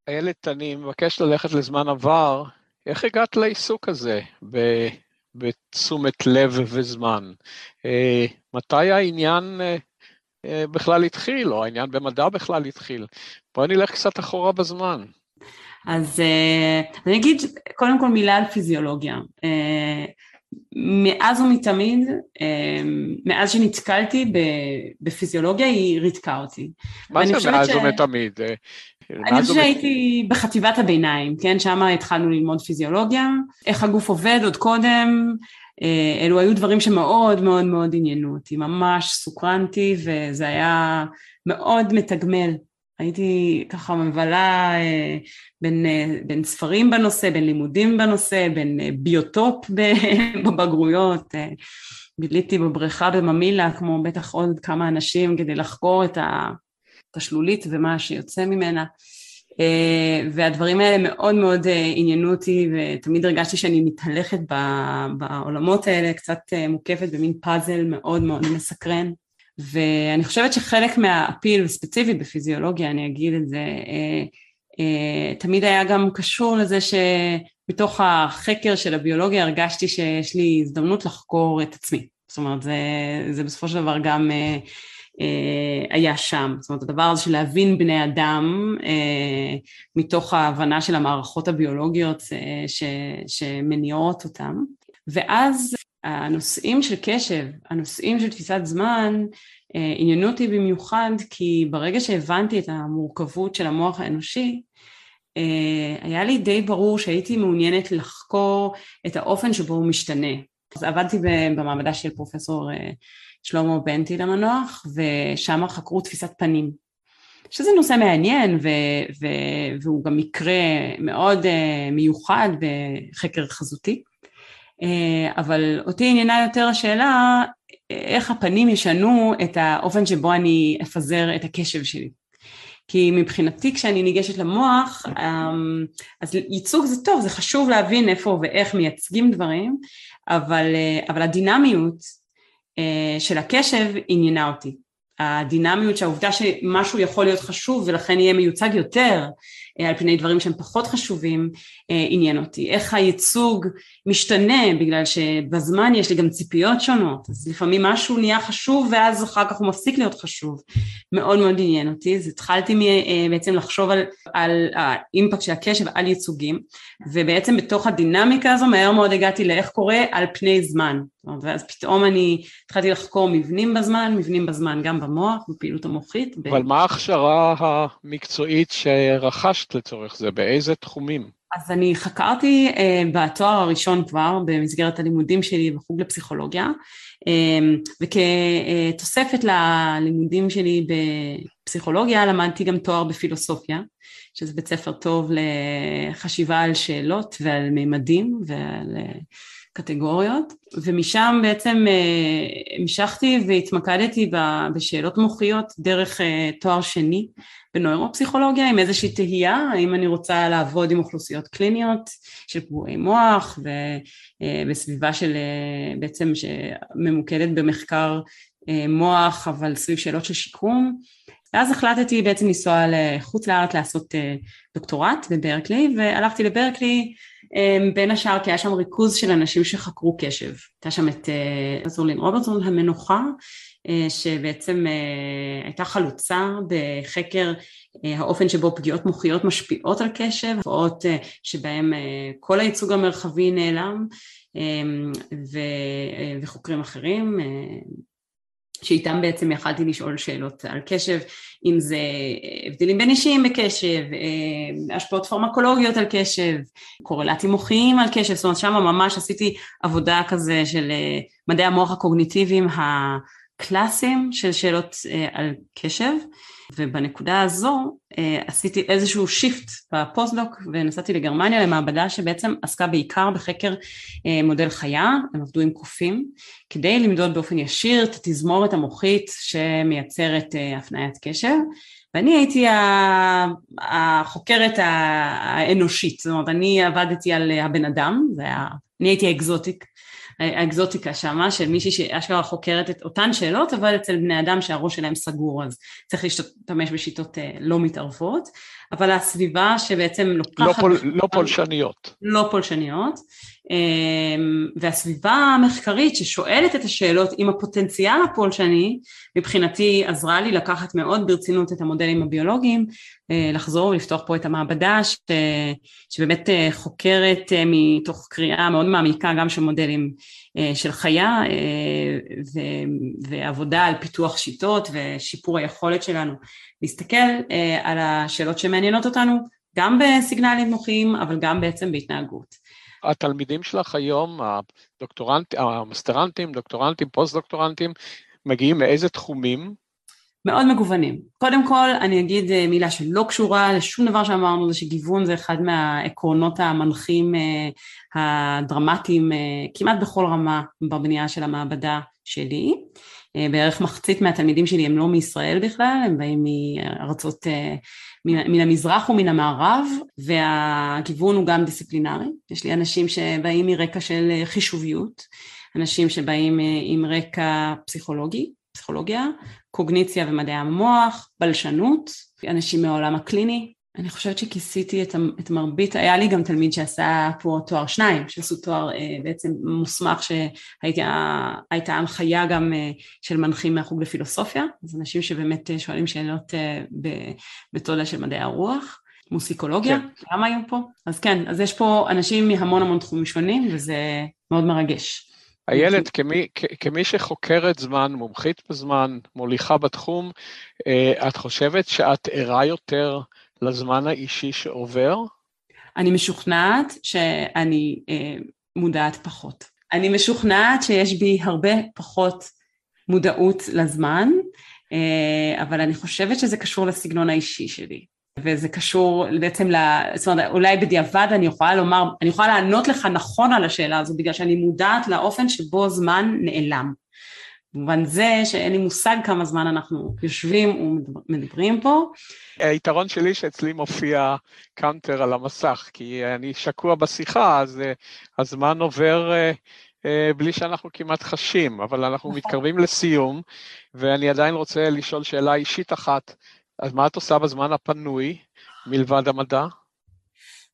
איילת, אני מבקש ללכת לזמן עבר, איך הגעת לעיסוק הזה בתשומת לב וזמן? אה, מתי העניין אה, אה, בכלל התחיל, או העניין במדע בכלל התחיל? בואי נלך קצת אחורה בזמן.
אז אני אגיד קודם כל מילה על פיזיולוגיה. מאז ומתמיד, מאז שנתקלתי בפיזיולוגיה, היא ריתקה אותי.
מה זה מאז ש... ומתמיד?
אני חושבת שהייתי בחטיבת הביניים, כן? שם התחלנו ללמוד פיזיולוגיה, איך הגוף עובד עוד קודם, אה, אלו היו דברים שמאוד מאוד מאוד עניינו אותי, ממש סוקרנתי וזה היה מאוד מתגמל. הייתי ככה מבלה אה, בין, אה, בין ספרים בנושא, בין לימודים בנושא, בין ביוטופ בבגרויות, ביליתי בבריכה בממילה, כמו בטח עוד כמה אנשים, כדי לחקור את השלולית ומה שיוצא ממנה. והדברים האלה מאוד מאוד עניינו אותי, ותמיד הרגשתי שאני מתהלכת בעולמות האלה, קצת מוקפת במין פאזל מאוד מאוד מסקרן. ואני חושבת שחלק מהאפיל, ספציפית בפיזיולוגיה, אני אגיד את זה, תמיד היה גם קשור לזה שבתוך החקר של הביולוגיה הרגשתי שיש לי הזדמנות לחקור את עצמי. זאת אומרת, זה, זה בסופו של דבר גם אה, אה, היה שם. זאת אומרת, הדבר הזה של להבין בני אדם אה, מתוך ההבנה של המערכות הביולוגיות אה, ש, שמניעות אותם. ואז הנושאים של קשב, הנושאים של תפיסת זמן, אה, עניינו אותי במיוחד כי ברגע שהבנתי את המורכבות של המוח האנושי, אה, היה לי די ברור שהייתי מעוניינת לחקור את האופן שבו הוא משתנה. אז עבדתי במעבדה של פרופסור אה, שלמה בנטי למנוח, ושם חקרו תפיסת פנים. שזה נושא מעניין ו- ו- והוא גם מקרה מאוד uh, מיוחד בחקר חזותי, uh, אבל אותי עניינה יותר השאלה איך הפנים ישנו את האופן שבו אני אפזר את הקשב שלי. כי מבחינתי כשאני ניגשת למוח, אמ, אז ייצוג זה טוב, זה חשוב להבין איפה ואיך מייצגים דברים, אבל, אה, אבל הדינמיות של הקשב עניינה אותי. הדינמיות שהעובדה שמשהו יכול להיות חשוב ולכן יהיה מיוצג יותר אה, על פני דברים שהם פחות חשובים אה, עניין אותי. איך הייצוג משתנה בגלל שבזמן יש לי גם ציפיות שונות אז לפעמים משהו נהיה חשוב ואז אחר כך הוא מפסיק להיות חשוב. מאוד מאוד עניין אותי אז התחלתי אה, בעצם לחשוב על, על האימפקט של הקשב על ייצוגים ובעצם בתוך הדינמיקה הזו מהר מאוד הגעתי לאיך קורה על פני זמן ואז פתאום אני התחלתי לחקור מבנים בזמן, מבנים בזמן גם במוח, בפעילות המוחית.
אבל ב... מה ההכשרה המקצועית שרכשת לצורך זה? באיזה תחומים?
אז אני חקרתי uh, בתואר הראשון כבר, במסגרת הלימודים שלי בחוג לפסיכולוגיה, uh, וכתוספת ללימודים שלי בפסיכולוגיה למדתי גם תואר בפילוסופיה, שזה בית ספר טוב לחשיבה על שאלות ועל מימדים ועל... Uh, קטגוריות, ומשם בעצם אה, המשכתי והתמקדתי בשאלות מוחיות דרך אה, תואר שני בנוירופסיכולוגיה עם איזושהי תהייה, האם אני רוצה לעבוד עם אוכלוסיות קליניות של פגועי מוח ובסביבה אה, של בעצם שממוקדת במחקר מוח אבל סביב שאלות של שיקום. ואז החלטתי בעצם לנסוע לחוץ לארץ לעשות דוקטורט בברקלי והלכתי לברקלי בין השאר כי היה שם ריכוז של אנשים שחקרו קשב. הייתה שם את אה, רוברטסון המנוחה, אה, שבעצם אה, הייתה חלוצה בחקר האופן שבו פגיעות מוחיות משפיעות על קשב, תופעות שבהם כל הייצוג המרחבי נעלם, אמ, וחוקרים אחרים שאיתם בעצם יכלתי לשאול שאלות על קשב, אם זה הבדלים בין אישיים בקשב, אה, השפעות פרמקולוגיות על קשב, קורלטים מוחיים על קשב, זאת אומרת שם ממש עשיתי עבודה כזה של אה, מדעי המוח הקוגניטיביים הקלאסיים של שאלות אה, על קשב. ובנקודה הזו אה, עשיתי איזשהו shift ב postdoc ונסעתי לגרמניה למעבדה שבעצם עסקה בעיקר בחקר אה, מודל חיה, הם עבדו עם קופים, כדי למדוד באופן ישיר את התזמורת המוחית שמייצרת אה, הפניית קשב. ואני הייתי החוקרת האנושית, זאת אומרת אני עבדתי על הבן אדם, זה היה, אני הייתי האקזוטיק האקזוטיקה שמה, של מישהי שאשכרה חוקרת את אותן שאלות, אבל אצל בני אדם שהראש שלהם סגור, אז צריך להשתמש בשיטות אה, לא מתערבות, אבל הסביבה שבעצם לוקחת...
לא, פול, לא פולשניות.
לא פולשניות, והסביבה המחקרית ששואלת את השאלות עם הפוטנציאל הפולשני, מבחינתי עזרה לי לקחת מאוד ברצינות את המודלים הביולוגיים, אה, לחזור ולפתוח פה את המעבדה ש, שבאמת אה, חוקרת אה, מתוך קריאה מאוד מעמיקה גם של מודלים של חיה ו, ועבודה על פיתוח שיטות ושיפור היכולת שלנו להסתכל על השאלות שמעניינות אותנו גם בסיגנלים מוחיים אבל גם בעצם בהתנהגות.
התלמידים שלך היום, הדוקטורנטים, המסטרנטים, דוקטורנטים, פוסט-דוקטורנטים, מגיעים מאיזה תחומים?
מאוד מגוונים. קודם כל אני אגיד אה, מילה שלא קשורה לשום דבר שאמרנו, זה שגיוון זה אחד מהעקרונות המנחים אה, הדרמטיים אה, כמעט בכל רמה בבנייה של המעבדה שלי. בערך מחצית מהתלמידים שלי הם לא מישראל בכלל, הם באים מארצות, מן המזרח ומן המערב, והגיוון הוא גם דיסציפלינרי. יש לי אנשים שבאים מרקע של חישוביות, אנשים שבאים עם רקע פסיכולוגי, פסיכולוגיה, קוגניציה ומדעי המוח, בלשנות, אנשים מהעולם הקליני. אני חושבת שכיסיתי את, את מרבית, היה לי גם תלמיד שעשה פה תואר שניים, שעשו תואר אה, בעצם מוסמך שהייתה הנחיה גם אה, של מנחים מהחוג לפילוסופיה, אז אנשים שבאמת אה, שואלים שאלות אה, בתולדה של מדעי הרוח. מוסיקולוגיה, כן. גם היו פה. אז כן, אז יש פה אנשים מהמון המון תחומים שונים, וזה מאוד מרגש.
איילת, כמי, כמי שחוקרת זמן, מומחית בזמן, מוליכה בתחום, אה, את חושבת שאת ערה יותר לזמן האישי שעובר?
אני משוכנעת שאני אה, מודעת פחות. אני משוכנעת שיש בי הרבה פחות מודעות לזמן, אה, אבל אני חושבת שזה קשור לסגנון האישי שלי. וזה קשור בעצם, ל... זאת אומרת, אולי בדיעבד אני יכולה לומר, אני יכולה לענות לך נכון על השאלה הזו, בגלל שאני מודעת לאופן שבו זמן נעלם. במובן זה שאין לי מושג כמה זמן אנחנו יושבים ומדברים פה.
היתרון שלי שאצלי מופיע counter על המסך, כי אני שקוע בשיחה, אז הזמן עובר אה, אה, בלי שאנחנו כמעט חשים, אבל אנחנו נכון. מתקרבים לסיום, ואני עדיין רוצה לשאול שאלה אישית אחת. אז מה את עושה בזמן הפנוי מלבד המדע?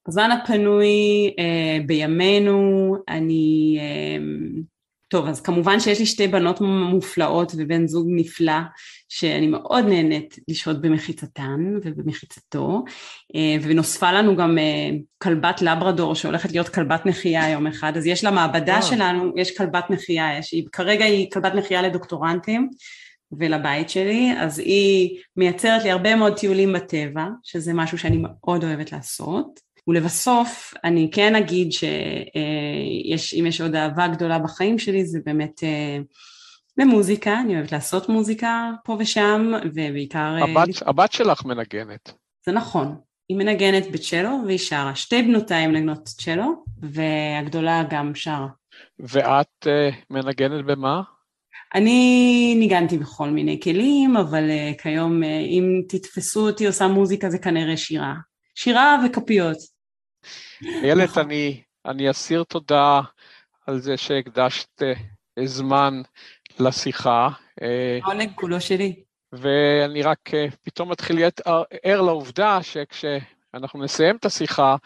בזמן הפנוי אה, בימינו אני, אה, טוב אז כמובן שיש לי שתי בנות מופלאות ובן זוג נפלא שאני מאוד נהנית לשהות במחיצתן ובמחיצתו. אה, ונוספה לנו גם אה, כלבת לברדור שהולכת להיות כלבת נחייה יום אחד. אז יש למעבדה שלנו יש כלבת נחייה, יש, היא, כרגע היא כלבת נחייה לדוקטורנטים ולבית שלי, אז היא מייצרת לי הרבה מאוד טיולים בטבע, שזה משהו שאני מאוד אוהבת לעשות. ולבסוף, אני כן אגיד שאם יש עוד אהבה גדולה בחיים שלי, זה באמת אה, למוזיקה, אני אוהבת לעשות מוזיקה פה ושם, ובעיקר...
אה, הבת, הבת שלך מנגנת.
זה נכון, היא מנגנת בצ'לו והיא שרה. שתי בנותיי מנגנות צ'לו, והגדולה גם שרה.
ואת מנגנת במה?
אני ניגנתי בכל מיני כלים, אבל uh, כיום uh, אם תתפסו אותי עושה מוזיקה זה כנראה שירה. שירה וכפיות.
איילת. אני, אני אסיר תודה על זה שהקדשת uh, זמן לשיחה.
עונג כולו שלי.
ואני רק uh, פתאום מתחיל להיות ער לעובדה שכשאנחנו נסיים את השיחה,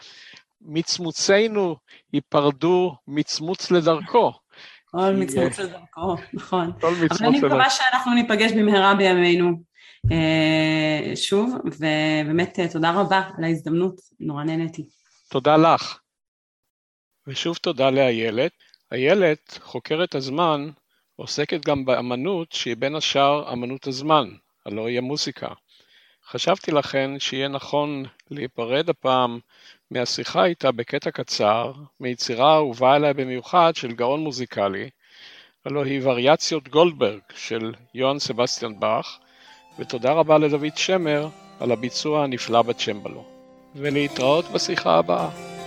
מצמוצינו ייפרדו מצמוץ לדרכו.
כל מצמוץ לדרכו, נכון. כל מצמוץ אבל אני מקווה שאנחנו ניפגש במהרה בימינו אה, שוב, ובאמת אה, תודה רבה על ההזדמנות, נורא נהניתי.
תודה לך. ושוב תודה לאיילת. איילת, חוקרת הזמן, עוסקת גם באמנות שהיא בין השאר אמנות הזמן, הלוא היא המוסיקה. חשבתי לכן שיהיה נכון להיפרד הפעם מהשיחה איתה בקטע קצר, מיצירה אהובה עליה במיוחד של גאון מוזיקלי, הלוא היא וריאציות גולדברג של יוהאן סבסטיאן באך, ותודה רבה לדוד שמר על הביצוע הנפלא בצ'מבלו. ולהתראות בשיחה הבאה.